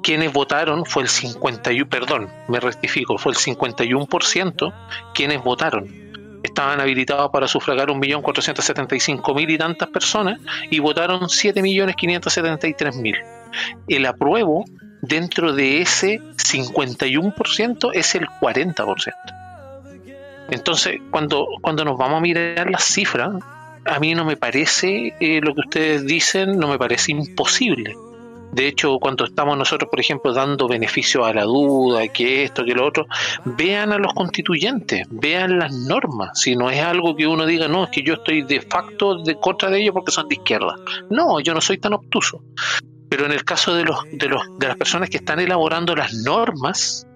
quienes votaron fue el 51, perdón, me rectifico, fue el 51% quienes votaron estaban habilitados para sufragar 1.475.000 y tantas personas y votaron 7.573.000. El apruebo dentro de ese 51% es el 40%. Entonces, cuando, cuando nos vamos a mirar las cifras, a mí no me parece eh, lo que ustedes dicen, no me parece imposible. De hecho, cuando estamos nosotros, por ejemplo, dando beneficio a la duda, que esto, que lo otro, vean a los constituyentes, vean las normas. Si no es algo que uno diga, no, es que yo estoy de facto de contra de ellos porque son de izquierda. No, yo no soy tan obtuso. Pero en el caso de, los, de, los, de las personas que están elaborando las normas,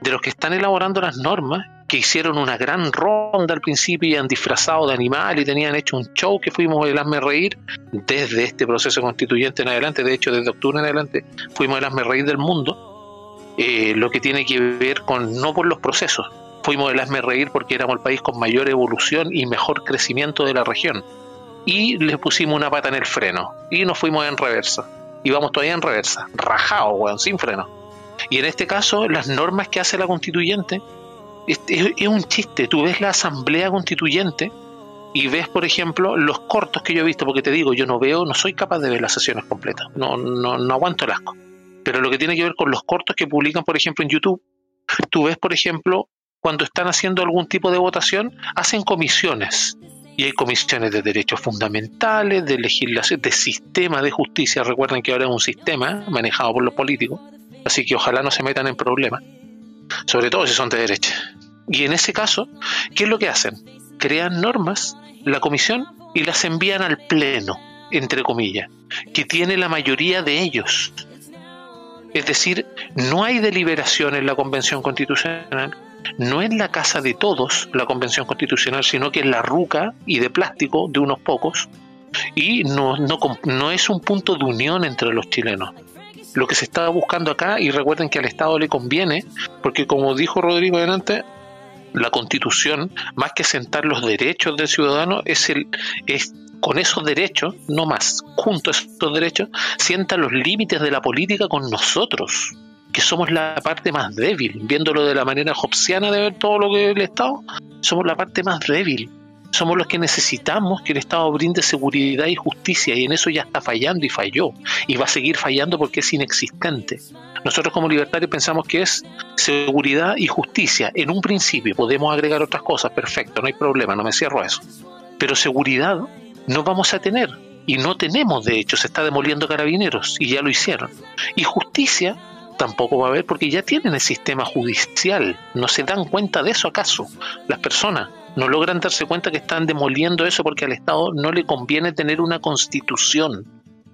de los que están elaborando las normas, que hicieron una gran ronda al principio y han disfrazado de animal y tenían hecho un show que fuimos el Hazme Reír desde este proceso constituyente en adelante, de hecho desde octubre en adelante fuimos el Hazme Reír del mundo, eh, lo que tiene que ver con no por los procesos, fuimos el Hazme Reír porque éramos el país con mayor evolución y mejor crecimiento de la región. Y le pusimos una pata en el freno y nos fuimos en reversa. Y vamos todavía en reversa, rajado, weón, sin freno. Y en este caso, las normas que hace la constituyente es, un chiste. Tú ves la asamblea constituyente y ves, por ejemplo, los cortos que yo he visto, porque te digo, yo no veo, no soy capaz de ver las sesiones completas, no, no, no aguanto el asco. Pero lo que tiene que ver con los cortos que publican, por ejemplo, en YouTube, tú ves, por ejemplo, cuando están haciendo algún tipo de votación, hacen comisiones. Y hay comisiones de derechos fundamentales, de legislación, de sistema de justicia. Recuerden que ahora es un sistema manejado por los políticos, así que ojalá no se metan en problemas sobre todo si son de derecha. Y en ese caso, ¿qué es lo que hacen? Crean normas, la comisión, y las envían al pleno, entre comillas, que tiene la mayoría de ellos. Es decir, no hay deliberación en la Convención Constitucional, no es la casa de todos la Convención Constitucional, sino que es la ruca y de plástico de unos pocos, y no, no, no es un punto de unión entre los chilenos lo que se está buscando acá, y recuerden que al Estado le conviene, porque como dijo Rodrigo delante, la constitución, más que sentar los derechos del ciudadano, es, el, es con esos derechos, no más, junto a esos derechos, sientan los límites de la política con nosotros, que somos la parte más débil, viéndolo de la manera hobbesiana de ver todo lo que es el Estado, somos la parte más débil. Somos los que necesitamos que el Estado brinde seguridad y justicia y en eso ya está fallando y falló y va a seguir fallando porque es inexistente. Nosotros como libertarios pensamos que es seguridad y justicia. En un principio podemos agregar otras cosas, perfecto, no hay problema, no me cierro a eso. Pero seguridad no vamos a tener y no tenemos, de hecho, se está demoliendo carabineros y ya lo hicieron. Y justicia tampoco va a haber porque ya tienen el sistema judicial. ¿No se dan cuenta de eso acaso? Las personas no logran darse cuenta que están demoliendo eso porque al Estado no le conviene tener una constitución.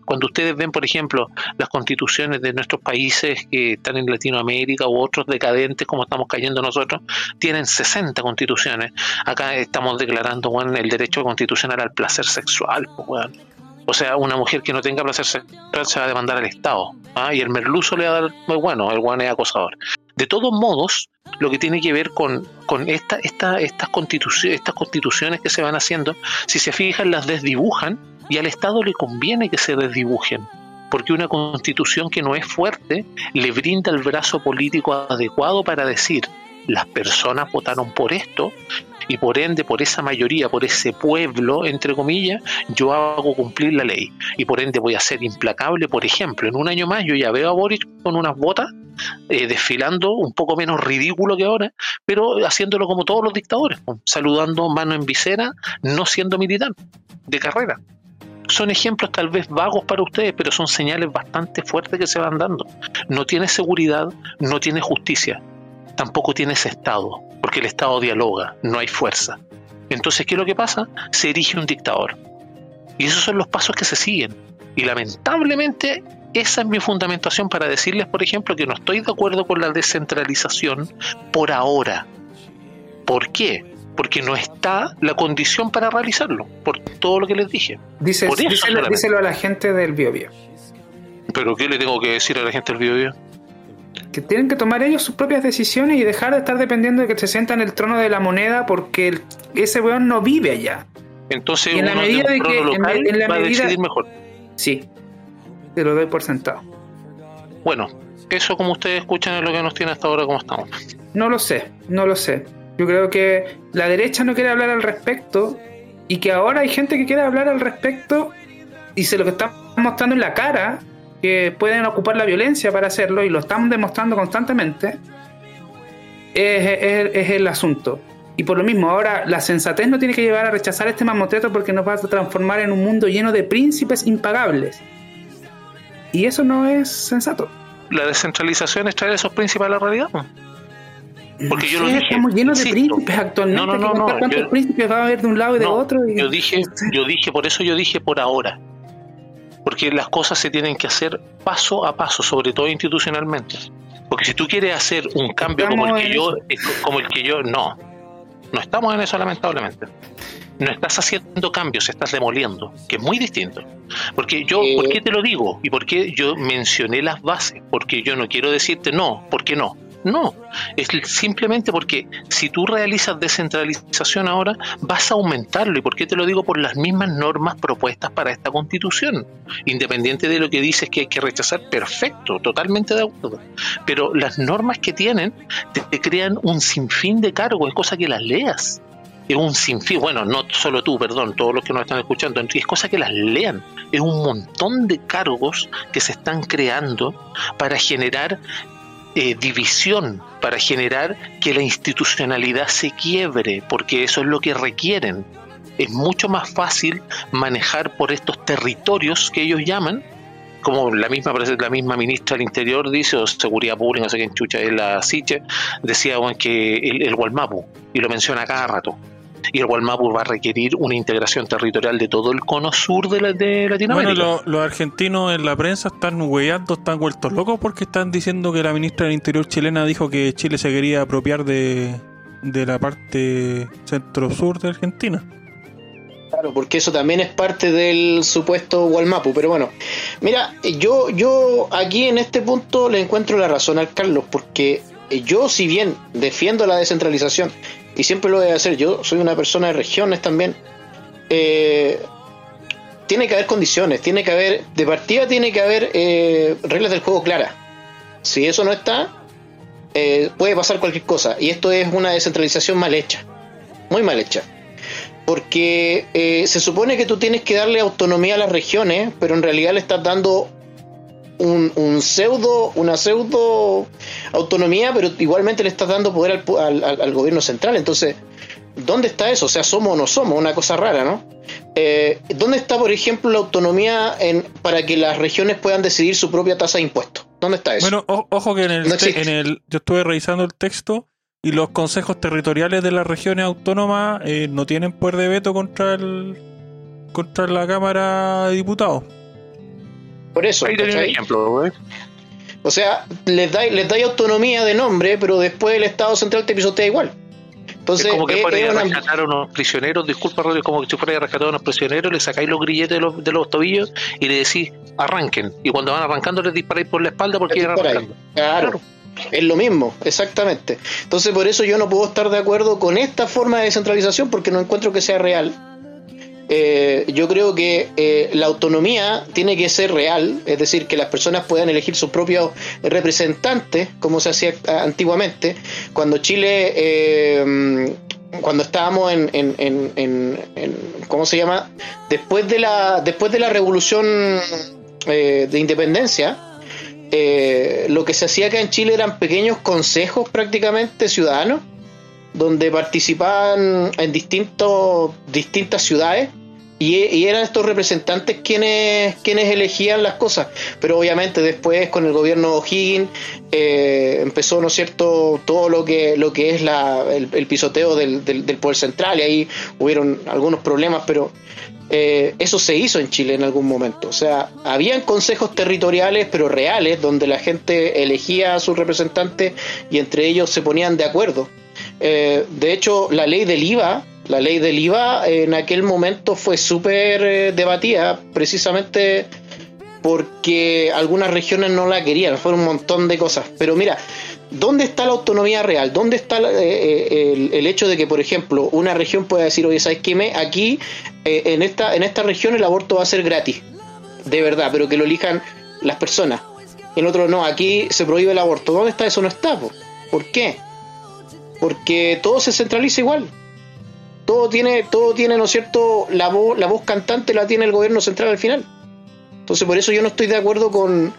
Cuando ustedes ven, por ejemplo, las constituciones de nuestros países que están en Latinoamérica u otros decadentes como estamos cayendo nosotros, tienen 60 constituciones. Acá estamos declarando bueno, el derecho constitucional al placer sexual. Pues, o sea, una mujer que no tenga placer sexual se va a demandar al Estado. ¿ah? Y el merluzo le va a dar muy bueno, el guan es acosador. De todos modos, lo que tiene que ver con, con esta, esta, estas, constituciones, estas constituciones que se van haciendo, si se fijan, las desdibujan y al Estado le conviene que se desdibujen porque una constitución que no es fuerte le brinda el brazo político adecuado para decir las personas votaron por esto y por ende, por esa mayoría, por ese pueblo, entre comillas, yo hago cumplir la ley. Y por ende voy a ser implacable, por ejemplo, en un año más yo ya veo a Boris con unas botas eh, desfilando un poco menos ridículo que ahora, pero haciéndolo como todos los dictadores, saludando mano en visera, no siendo militar de carrera son ejemplos tal vez vagos para ustedes, pero son señales bastante fuertes que se van dando. No tiene seguridad, no tiene justicia tampoco tienes Estado, porque el Estado dialoga, no hay fuerza. Entonces, ¿qué es lo que pasa? Se erige un dictador. Y esos son los pasos que se siguen. Y lamentablemente, esa es mi fundamentación para decirles, por ejemplo, que no estoy de acuerdo con la descentralización por ahora. ¿Por qué? Porque no está la condición para realizarlo, por todo lo que les dije.
Dice, díselo, a la gente del Biobío.
¿Pero qué le tengo que decir a la gente del Biobío?
Que tienen que tomar ellos sus propias decisiones y dejar de estar dependiendo de que se sienta en el trono de la moneda porque ese weón no vive allá.
Entonces, en la medida de, que en, la medida, mejor.
Sí, te lo doy por sentado.
Bueno, eso como ustedes escuchan es lo que nos tiene hasta ahora como estamos.
No lo sé, no lo sé. Yo creo que la derecha no quiere hablar al respecto y que ahora hay gente que quiere hablar al respecto y se lo que está mostrando en la cara que pueden ocupar la violencia para hacerlo y lo están demostrando constantemente, es, el asunto. Y por lo mismo, ahora la sensatez no tiene que llevar a rechazar este mamotreto porque nos va a transformar en un mundo lleno de príncipes impagables. Y eso no es sensato.
La descentralización es traer esos príncipes a la realidad.
Porque yo lo dije. Estamos llenos de príncipes actualmente. No, no, no. ¿Cuántos príncipes va a haber de un lado y de otro?
Yo dije, yo dije, por eso yo dije por ahora porque las cosas se tienen que hacer paso a paso, sobre todo institucionalmente. Porque si tú quieres hacer un cambio como el que yo, como el que yo, no, no estamos en eso lamentablemente. No estás haciendo cambios, estás demoliendo, que es muy distinto. Porque yo, ¿por qué te lo digo? ¿Y por qué yo mencioné las bases? Porque yo no quiero decirte no, ¿por qué no? No, es simplemente porque si tú realizas descentralización ahora, vas a aumentarlo. ¿Y por qué te lo digo? Por las mismas normas propuestas para esta constitución. Independiente de lo que dices que hay que rechazar, perfecto, totalmente de acuerdo. Pero las normas que tienen te, crean un sinfín de cargos, es cosa que las leas es un sinfín, bueno, no solo tú, perdón, todos los que nos están escuchando, es cosa que las lean, es un montón de cargos que se están creando para generar eh, división para generar que la institucionalidad se quiebre, porque eso es lo que requieren. Es mucho más fácil manejar por estos territorios que ellos llaman, como la misma la misma ministra del Interior dice, o Seguridad Pública, no sé quién chucha es la Siche, decía que el, el y lo menciona cada rato y el Gualmapu va a requerir una integración territorial de todo el cono sur de, la, de Latinoamérica.
Bueno, los argentinos en la prensa están hueando, están vueltos locos porque están diciendo que la ministra del Interior chilena dijo que Chile se quería apropiar de, de la parte centro-sur de Argentina.
Claro, porque eso también es parte del supuesto Gualmapu, pero bueno, mira, yo, yo aquí en este punto le encuentro la razón al Carlos, porque yo si bien defiendo la descentralización y siempre lo voy a hacer. Yo soy una persona de regiones también. Eh, tiene que haber condiciones, tiene que haber, de partida tiene que haber eh, reglas del juego claras. Si eso no está, eh, puede pasar cualquier cosa. Y esto es una descentralización mal hecha, muy mal hecha. Porque se supone que tú tienes que darle autonomía a las regiones, pero en realidad le estás dando un, pseudo, una pseudo autonomía, pero igualmente le estás dando poder al, al, gobierno central. Entonces, ¿dónde está eso? O sea, somos o no somos, una cosa rara, ¿no? Eh, ¿Dónde está, por ejemplo, la autonomía en, para que las regiones puedan decidir su propia tasa de impuestos? ¿Dónde está eso?
Bueno, ojo que en el, en el, yo estuve revisando el texto y los consejos territoriales de las regiones autónomas eh, no tienen poder de veto contra el contra la Cámara de Diputados.
Por eso. O sea, les dais les dais autonomía de nombre, pero después el Estado central te pisotea igual.
Entonces, es como que fuera a rescatar a unos prisioneros, disculpa, como que si fuera a rescatar a unos prisioneros, le sacáis los grilletes de los, de los tobillos y le decís, arranquen. Y cuando van arrancando, les disparáis por la espalda porque iban arrancando.
claro. Es lo mismo, exactamente. Entonces por eso yo no puedo estar de acuerdo con esta forma de descentralización porque no encuentro que sea real. Eh, yo creo que eh, la autonomía tiene que ser real, es decir, que las personas puedan elegir sus propios representantes, como se hacía antiguamente, cuando Chile, eh, cuando estábamos en, en, en, ¿cómo se llama? Después de la, después de la revolución de independencia, lo que se hacía acá en Chile eran pequeños consejos prácticamente ciudadanos, donde participaban en distintos, distintas ciudades y, eran estos representantes quienes, quienes elegían las cosas. Pero obviamente después con el gobierno O'Higgins eh, empezó, ¿no cierto?, todo lo que, lo que es la, el, pisoteo del, del, poder central y ahí hubieron algunos problemas, pero eh, eso se hizo en Chile en algún momento. O sea, habían consejos territoriales, pero reales, donde la gente elegía a sus representantes y entre ellos se ponían de acuerdo. Eh, de hecho, la ley del IVA la ley del IVA en aquel momento fue súper eh, debatida precisamente porque algunas regiones no la querían, fueron un montón de cosas. Pero mira, ¿dónde está la autonomía real? ¿Dónde está eh, eh, el, hecho de que, por ejemplo, una región pueda decir, oye, ¿sabes qué? Aquí, en, esta, en esta región el aborto va a ser gratis, de verdad, pero que lo elijan las personas. En otro no, aquí se prohíbe el aborto. ¿Dónde está eso? No está. ¿Por qué? Porque todo se centraliza igual todo tiene, todo tiene, ¿no es cierto? La voz, la voz cantante la tiene el gobierno central al final. Entonces, por eso yo no estoy de acuerdo con,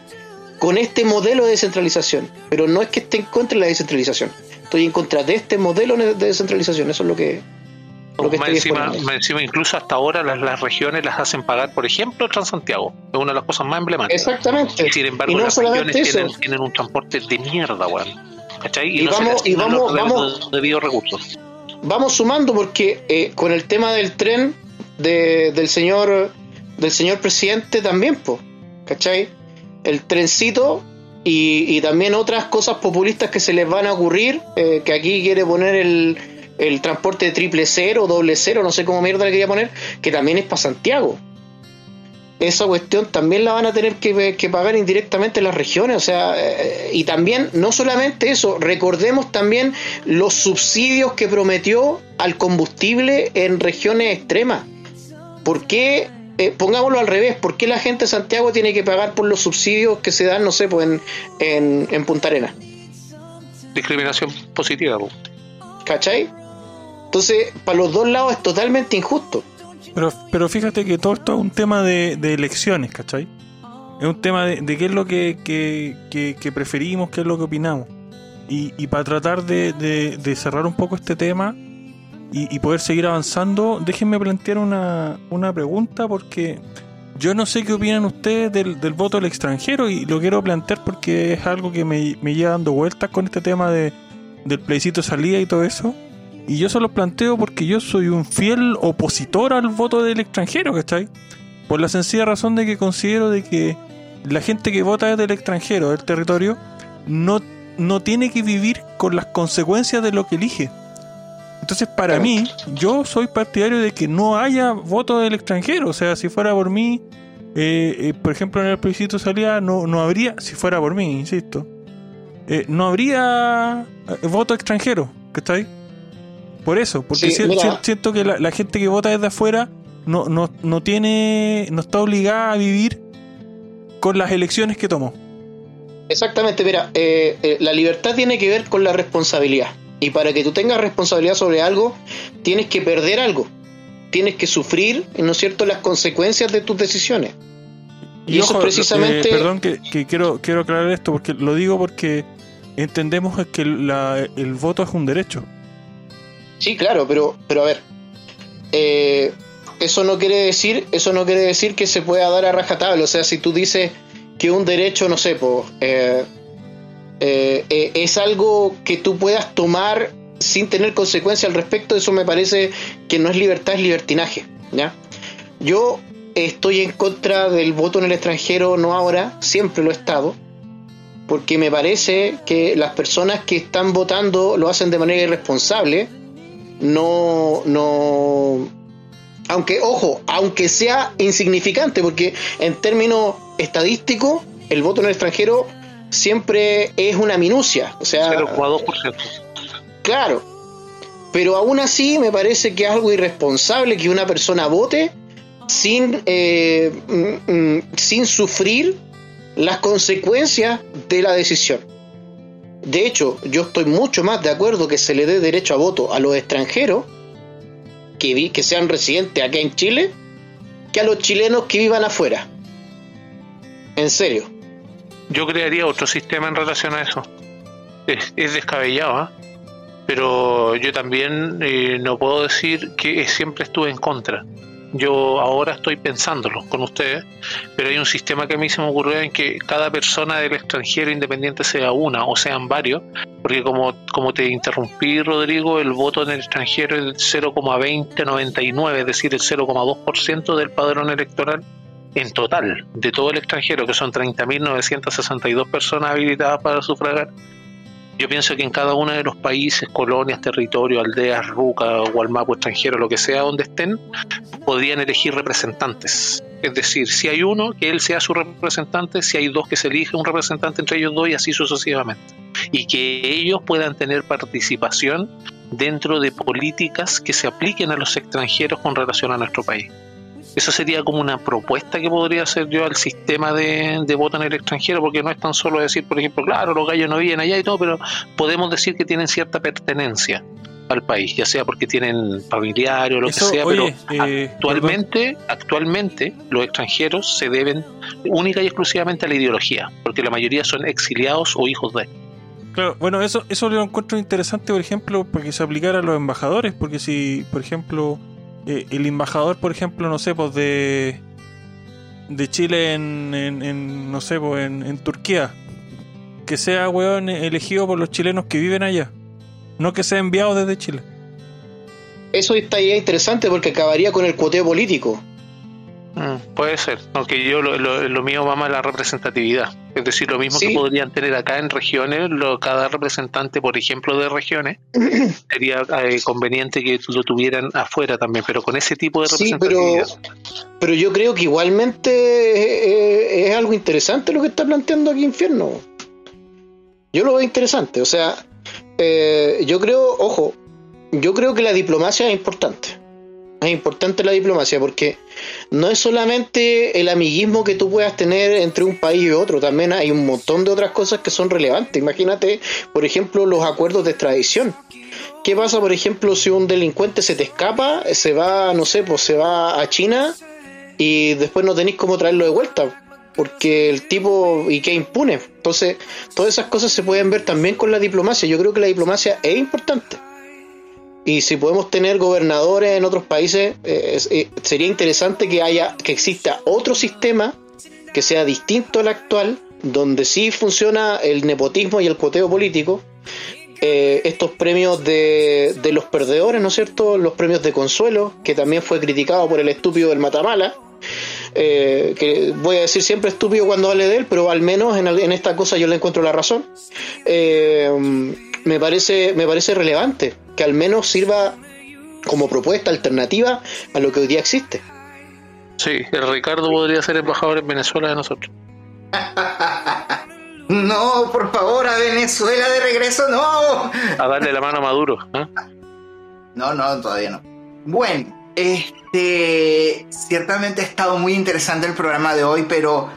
con este modelo de descentralización. Pero no es que esté en contra de la descentralización. Estoy en contra de este modelo de descentralización. Eso es lo que,
encima, incluso hasta ahora las, regiones las hacen pagar, por ejemplo, Transantiago. Es una de las cosas más emblemáticas.
Exactamente.
Y sin embargo, las regiones tienen, un transporte de mierda, weón. ¿Cachai?
Y, vamos, y vamos, vamos,
recursos
vamos sumando porque eh, con el tema del tren del señor del señor presidente también, pues, ¿cachai? El trencito y, también otras cosas populistas que se les van a ocurrir, eh, que aquí quiere poner el, el transporte de triple cero, doble cero, no sé cómo mierda le quería poner, que también es para Santiago esa cuestión también la van a tener que, pagar indirectamente las regiones. O sea, eh, y también, no solamente eso, recordemos también los subsidios que prometió al combustible en regiones extremas. ¿Por qué? Eh, pongámoslo al revés, ¿por qué la gente de Santiago tiene que pagar por los subsidios que se dan, no sé, pues en, en, Punta Arena?
Discriminación positiva.
¿Cachai? Entonces, para los dos lados es totalmente injusto.
Pero, pero fíjate que todo esto es un tema de, elecciones, ¿cachai? Es un tema de, qué es lo que, que, preferimos, qué es lo que opinamos. Y, y para tratar de, cerrar un poco este tema y, poder seguir avanzando, déjenme plantear una, una pregunta porque yo no sé qué opinan ustedes del, del, voto del extranjero y lo quiero plantear porque es algo que me, me lleva dando vueltas con este tema de, del plebiscito salida y todo eso. Y yo se lo planteo porque yo soy un fiel opositor al voto del extranjero, ¿cachai? Por la sencilla razón de que considero de que la gente que vota desde el extranjero, del territorio, no, no tiene que vivir con las consecuencias de lo que elige. Entonces, para mí, yo soy partidario de que no haya voto del extranjero. O sea, si fuera por mí, eh, eh, por ejemplo, en el plebiscito salida, no, no habría, si fuera por mí, insisto, eh, no habría voto extranjero, ¿cachai? Por eso, porque siento que la, gente que vota desde afuera no, no, no tiene, no está obligada a vivir con las elecciones que tomó.
Exactamente, mira, eh, eh, la libertad tiene que ver con la responsabilidad. Y para que tú tengas responsabilidad sobre algo, tienes que perder algo. Tienes que sufrir, ¿no es cierto?, las consecuencias de tus decisiones.
Y, eso precisamente... Eh, perdón que, quiero, quiero aclarar esto, porque lo digo porque entendemos que el voto es un derecho.
Sí, claro, pero, pero a ver, eh, eso no quiere decir, eso no quiere decir que se pueda dar a rajatabla. O sea, si tú dices que un derecho, no sé, pues, es algo que tú puedas tomar sin tener consecuencia al respecto, eso me parece que no es libertad, es libertinaje. ¿ya? Yo estoy en contra del voto en el extranjero, no ahora, siempre lo he estado, porque me parece que las personas que están votando lo hacen de manera irresponsable, no, no, aunque, ojo, aunque sea insignificante, porque en términos estadísticos, el voto en el extranjero siempre es una minucia, o sea, 0,2%. Claro, pero aún así me parece que es algo irresponsable que una persona vote sin, eh, mm, mm, sin sufrir las consecuencias de la decisión. De hecho, yo estoy mucho más de acuerdo que se le dé derecho a voto a los extranjeros que, sean residentes acá en Chile que a los chilenos que vivan afuera. En serio.
Yo crearía otro sistema en relación a eso. Es, descabellado, ¿ah? pero yo también eh, no puedo decir que siempre estuve en contra. Yo ahora estoy pensándolo con ustedes, pero hay un sistema que a mí se me ocurrió en que cada persona del extranjero independiente sea una o sean varios, porque como, como te interrumpí, Rodrigo, el voto en el extranjero es el 0,2099, es decir, el 0,2% del padrón electoral en total de todo el extranjero, que son 30.962 personas habilitadas para sufragar yo pienso que en cada uno de los países, colonias, territorios, aldeas, ruca, gualmapo extranjero, lo que sea donde estén, podrían elegir representantes. Es decir, si hay uno, que él sea su representante, si hay dos, que se elige un representante entre ellos dos y así sucesivamente. Y que ellos puedan tener participación dentro de políticas que se apliquen a los extranjeros con relación a nuestro país. Eso sería como una propuesta que podría hacer yo al sistema de, de voto en el extranjero, porque no es tan solo decir, por ejemplo, claro, los gallos no viven allá y todo, pero podemos decir que tienen cierta pertenencia al país, ya sea porque tienen familiares o lo que sea, pero eh, actualmente, actualmente los extranjeros se deben única y exclusivamente a la ideología, porque la mayoría son exiliados o hijos de.
Claro, bueno, eso, eso lo encuentro interesante, por ejemplo, para que se aplicara a los embajadores, porque si, por ejemplo, eh, el embajador, por ejemplo, no sé, pues de, de Chile en, en, no sé, pues en, Turquía, que sea, weón, elegido por los chilenos que viven allá, no que sea enviado desde Chile.
Eso estaría interesante porque acabaría con el cuoteo político.
Mm, puede ser, aunque yo lo, lo, mío va más a la representatividad. Es decir, lo mismo que podrían tener acá en regiones, lo, cada representante, por ejemplo, de regiones, sería eh, conveniente que lo tuvieran afuera también, pero con ese tipo de representatividad.
Sí, pero, yo creo que igualmente eh, es algo interesante lo que está planteando aquí Infierno. Yo lo veo interesante, o sea, eh, yo creo, ojo, yo creo que la diplomacia es importante es importante la diplomacia porque no es solamente el amiguismo que tú puedas tener entre un país y otro, también hay un montón de otras cosas que son relevantes. Imagínate, por ejemplo, los acuerdos de extradición. ¿Qué pasa, por ejemplo, si un delincuente se te escapa, se va, no sé, pues se va a China y después no tenéis cómo traerlo de vuelta? Porque el tipo y que impune. Entonces, todas esas cosas se pueden ver también con la diplomacia. Yo creo que la diplomacia es importante. Y si podemos tener gobernadores en otros países, eh, eh, sería interesante que haya, que exista otro sistema que sea distinto al actual, donde sí funciona el nepotismo y el cuoteo político. Eh, estos premios de, de, los perdedores, ¿no es cierto? Los premios de consuelo, que también fue criticado por el estúpido del Matamala. que voy a decir siempre estúpido cuando hable de él, pero al menos en, en esta cosa yo le encuentro la razón. Me parece, me parece relevante que al menos sirva como propuesta alternativa a lo que hoy día existe.
Sí, el Ricardo podría ser embajador en Venezuela de nosotros.
no, por favor, a Venezuela de regreso, no.
A darle la mano a Maduro.
¿eh? No, no, todavía no. Bueno, Este, ciertamente ha estado muy interesante el programa de hoy, pero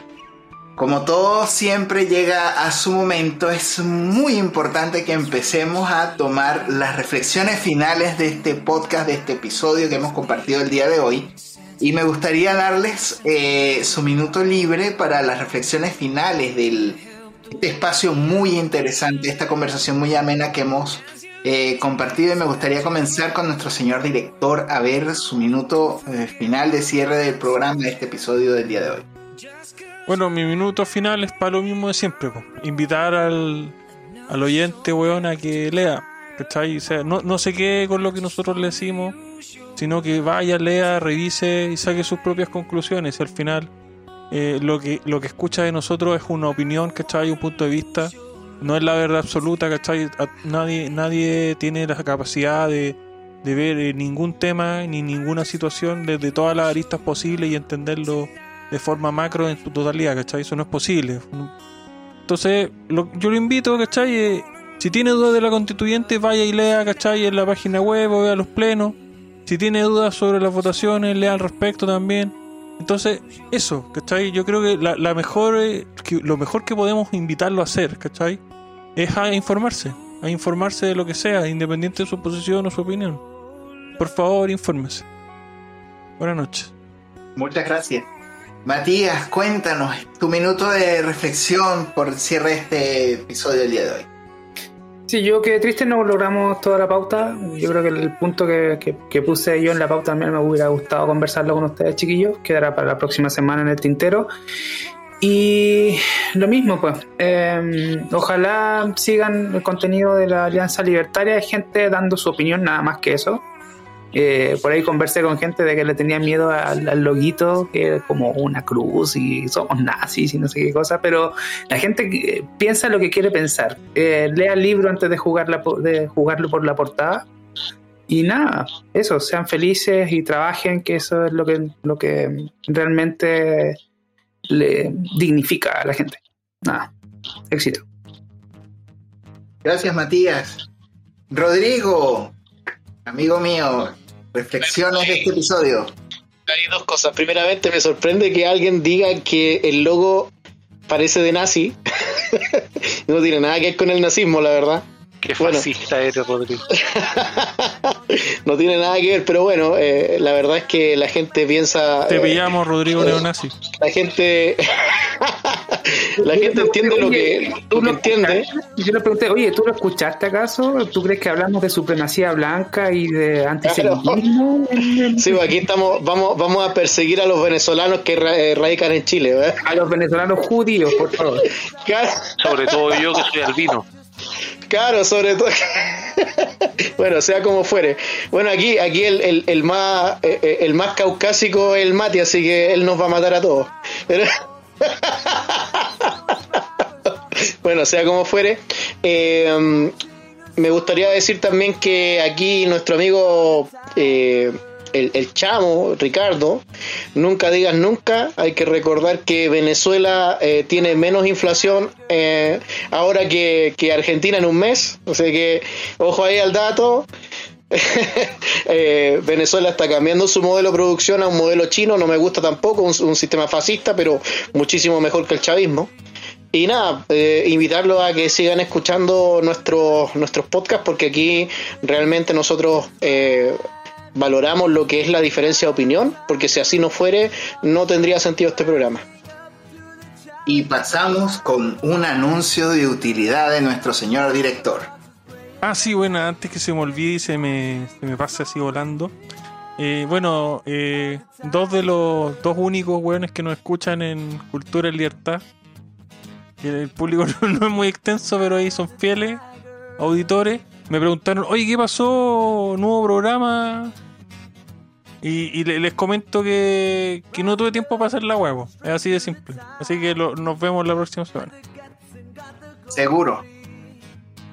como todo siempre llega a su momento, es muy importante que empecemos a tomar las reflexiones finales de este podcast, de este episodio que hemos compartido el día de hoy. Y me gustaría darles eh, su minuto libre para las reflexiones finales de este espacio muy interesante, esta conversación muy amena que hemos eh, compartido y me gustaría comenzar con nuestro señor director a ver su minuto eh, final de cierre del programa de este episodio del día de hoy.
Bueno, mi minuto final es para lo mismo de siempre, invitar al, al oyente, weón, a que lea, ¿cachai? O sea, no, no se quede con lo que nosotros le decimos, sino que vaya, lea, revise y saque sus propias conclusiones. Al final, eh, lo, que, lo que escucha de nosotros es una opinión, ¿cachai? Un punto de vista no es la verdad absoluta, ¿cachai? Nadie, nadie tiene la capacidad de, ver eh, ningún tema ni ninguna situación desde todas las aristas posibles y entenderlo de forma macro en su totalidad, ¿cachai? Eso no es posible. Entonces, yo lo invito, ¿cachai? Eh, si tiene dudas de la constituyente, vaya y lea, ¿cachai? En la página web o vea los plenos. Si tiene dudas sobre las votaciones, lea al respecto también. Entonces, eso, ¿cachai? Yo creo que, la, mejor, eh, lo mejor que podemos invitarlo a hacer, ¿cachai? Es a informarse, a informarse de lo que sea, independiente de su posición o su opinión. Por favor, infórmese. Buenas noches.
Muchas gracias. Matías, cuéntanos tu minuto de reflexión por el cierre de este episodio del día de hoy.
Sí, yo que triste no logramos toda la pauta. Yo creo que el punto que, que, puse yo en la pauta también me hubiera gustado conversarlo con ustedes, chiquillos. Quedará para la próxima semana en el tintero. Y lo mismo, pues. Em, ojalá sigan el contenido de la Alianza Libertaria. Hay gente dando su opinión, nada más que eso. Por ahí conversé con gente de que le tenía miedo al, loguito, que es como una cruz y somos nazis y no sé qué cosa, pero la gente piensa lo que quiere pensar. Eh, lea el libro antes de, jugarla, de jugarlo por la portada. Y nada, eso, sean felices y trabajen, que eso es lo que, lo que realmente le dignifica a la gente. Nada, éxito.
Gracias, Matías. Rodrigo, amigo mío, reflexiones de este episodio.
Hay dos cosas. Primeramente, me sorprende que alguien diga que el logo parece de nazi. no tiene nada que ver con el nazismo, la verdad.
Qué fascista eres, Rodrigo.
no tiene nada que ver, pero bueno, eh, la verdad es que la gente piensa.
Te pillamos, Rodrigo eh, Neonazi.
La gente. La gente entiende lo que, tú lo entiende.
Yo le pregunté, oye, ¿tú lo escuchaste acaso? ¿Tú crees que hablamos de supremacía blanca y de antisemitismo?
Sí, pues aquí estamos, vamos, vamos a perseguir a los venezolanos que eh, radican en Chile.
A los venezolanos judíos, por favor.
Sobre todo yo que soy albino.
Claro, sobre todo. bueno, sea como fuere. Bueno, aquí, aquí el, el, más eh, eh, el más caucásico es el Mati, así que él nos va a matar a todos. bueno, sea como fuere. Eh, me gustaría decir también que aquí nuestro amigo el, chamo, Ricardo, nunca digas nunca, hay que recordar que Venezuela eh, tiene menos inflación eh, ahora que, Argentina en un mes, o sea que ojo ahí al dato. Eh, Venezuela está cambiando su modelo de producción a un modelo chino, no me gusta tampoco, un, sistema fascista, pero muchísimo mejor que el chavismo. Y nada, invitarlos a que sigan escuchando nuestros, nuestros podcasts porque aquí realmente nosotros valoramos lo que es la diferencia de opinión, porque si así no fuere, no tendría sentido este programa.
Y pasamos con un anuncio de utilidad de nuestro señor director.
Ah, sí, bueno, antes que se me olvide y se me, se pase así volando. Eh, bueno, eh, dos de los dos únicos weones que nos escuchan en Cultura y Libertad. El público no es muy extenso, pero ahí son fieles auditores. Me preguntaron, oye, ¿qué pasó? ¿Nuevo programa? Y, les comento que, no tuve tiempo para hacer la huevo. Es así de simple. Así que nos vemos la próxima semana.
Seguro.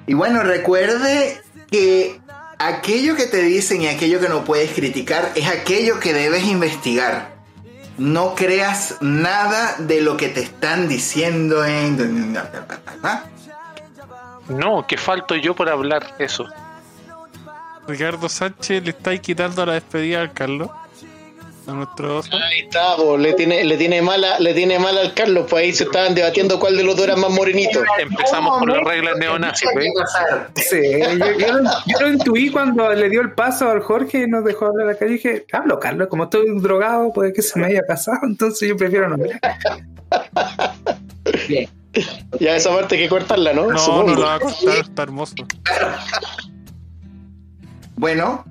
Y bueno, recuerde que aquello que te dicen y aquello que no puedes criticar es aquello que debes investigar. No creas nada de lo que te están diciendo en...
No, que falto yo por hablar eso.
Ricardo Sánchez le estáis quitando la despedida al Carlos. A nuestro oso.
Ahí está, po, le tiene, le tiene mala, le tiene mala al Carlos, pues ahí se estaban debatiendo cuál de los dos era más morenito.
Empezamos con las reglas neonazis.
Sí, yo, yo lo, yo lo intuí cuando le dio el paso al Jorge y nos dejó hablar acá. Y dije, hablo, Carlos, como estoy drogado, puede que se me haya pasado, entonces yo prefiero no hablar.
Bien.
Ya esa parte hay que cortarla, ¿no?
No,
Supongo.
no lo va a cortar, está hermoso.
Bueno,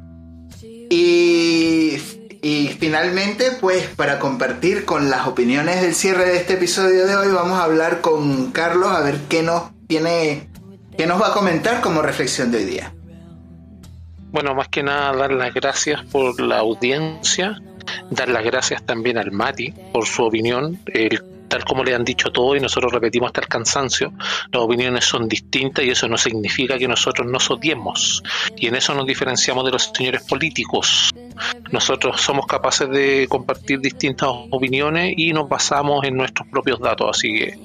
y, y finalmente, pues para compartir con las opiniones del cierre de este episodio de hoy, vamos a hablar con Carlos a ver qué nos tiene, qué nos va a comentar como reflexión de hoy día.
Bueno, más que nada dar las gracias por la audiencia, dar las gracias también al Mati por su opinión, el- tal como le han dicho todo y nosotros repetimos hasta el cansancio, las opiniones son distintas y eso no significa que nosotros nos odiemos y en eso nos diferenciamos de los señores políticos. Nosotros somos capaces de compartir distintas opiniones y nos basamos en nuestros propios datos, así que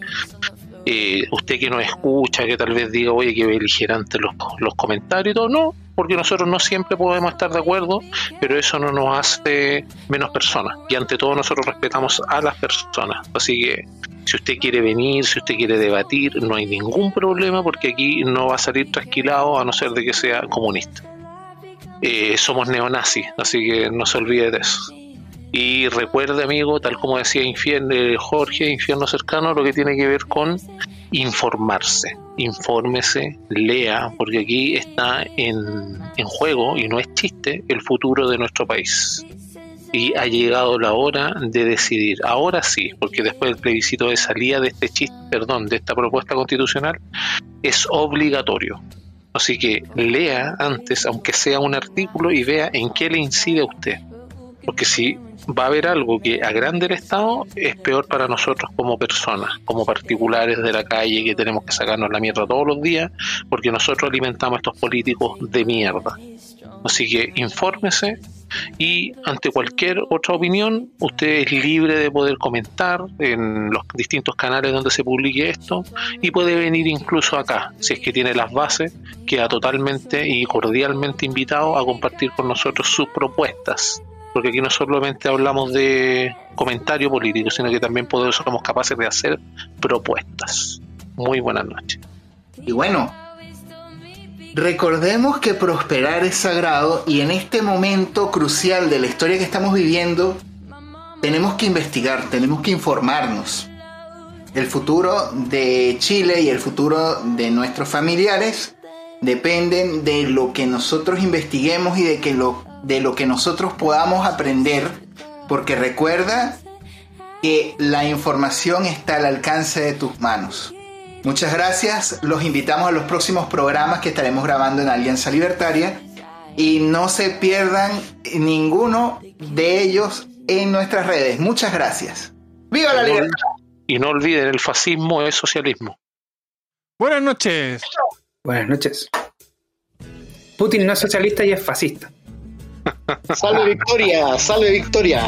eh, usted que nos escucha, que tal vez diga, oye, que beligerante los, los comentarios y todo, no, porque nosotros no siempre podemos estar de acuerdo, pero eso no nos hace menos personas. Y ante todo nosotros respetamos a las personas. Así que si usted quiere venir, si usted quiere debatir, no hay ningún problema porque aquí no va a salir trasquilado a no ser de que sea comunista. Eh, somos neonazis, así que no se olvide de eso. Y recuerde, amigo, tal como decía Infierno, eh, Jorge, Infierno Cercano, lo que tiene que ver con informarse. Infórmese, lea, porque aquí está en, en juego, y no es chiste, el futuro de nuestro país. Y ha llegado la hora de decidir. Ahora sí, porque después del plebiscito de salida de este chiste, perdón, de esta propuesta constitucional, es obligatorio. Así que lea antes, aunque sea un artículo, y vea en qué le incide a usted. Porque si va a haber algo que agrande el Estado, es peor para nosotros como personas, como particulares de la calle que tenemos que sacarnos la mierda todos los días, porque nosotros alimentamos a estos políticos de mierda. Así que infórmese y ante cualquier otra opinión, usted es libre de poder comentar en los distintos canales donde se publique esto y puede venir incluso acá, si es que tiene las bases, queda totalmente y cordialmente invitado a compartir con nosotros sus propuestas porque aquí no solamente hablamos de comentario político, sino que también podemos, somos capaces de hacer propuestas. Muy buenas noches.
Y bueno, recordemos que prosperar es sagrado y en este momento crucial de la historia que estamos viviendo, tenemos que investigar, tenemos que informarnos. El futuro de Chile y el futuro de nuestros familiares dependen de lo que nosotros investiguemos y de, que lo, de lo que nosotros podamos aprender, porque recuerda que la información está al alcance de tus manos. Muchas gracias, los invitamos a los próximos programas que estaremos grabando en Alianza Libertaria y no se pierdan ninguno de ellos en nuestras redes. Muchas gracias. ¡Viva la libertad!
Y no olviden, el fascismo es socialismo.
Buenas noches.
Buenas noches. Putin no es socialista y es fascista.
Salve Victoria, salve Victoria.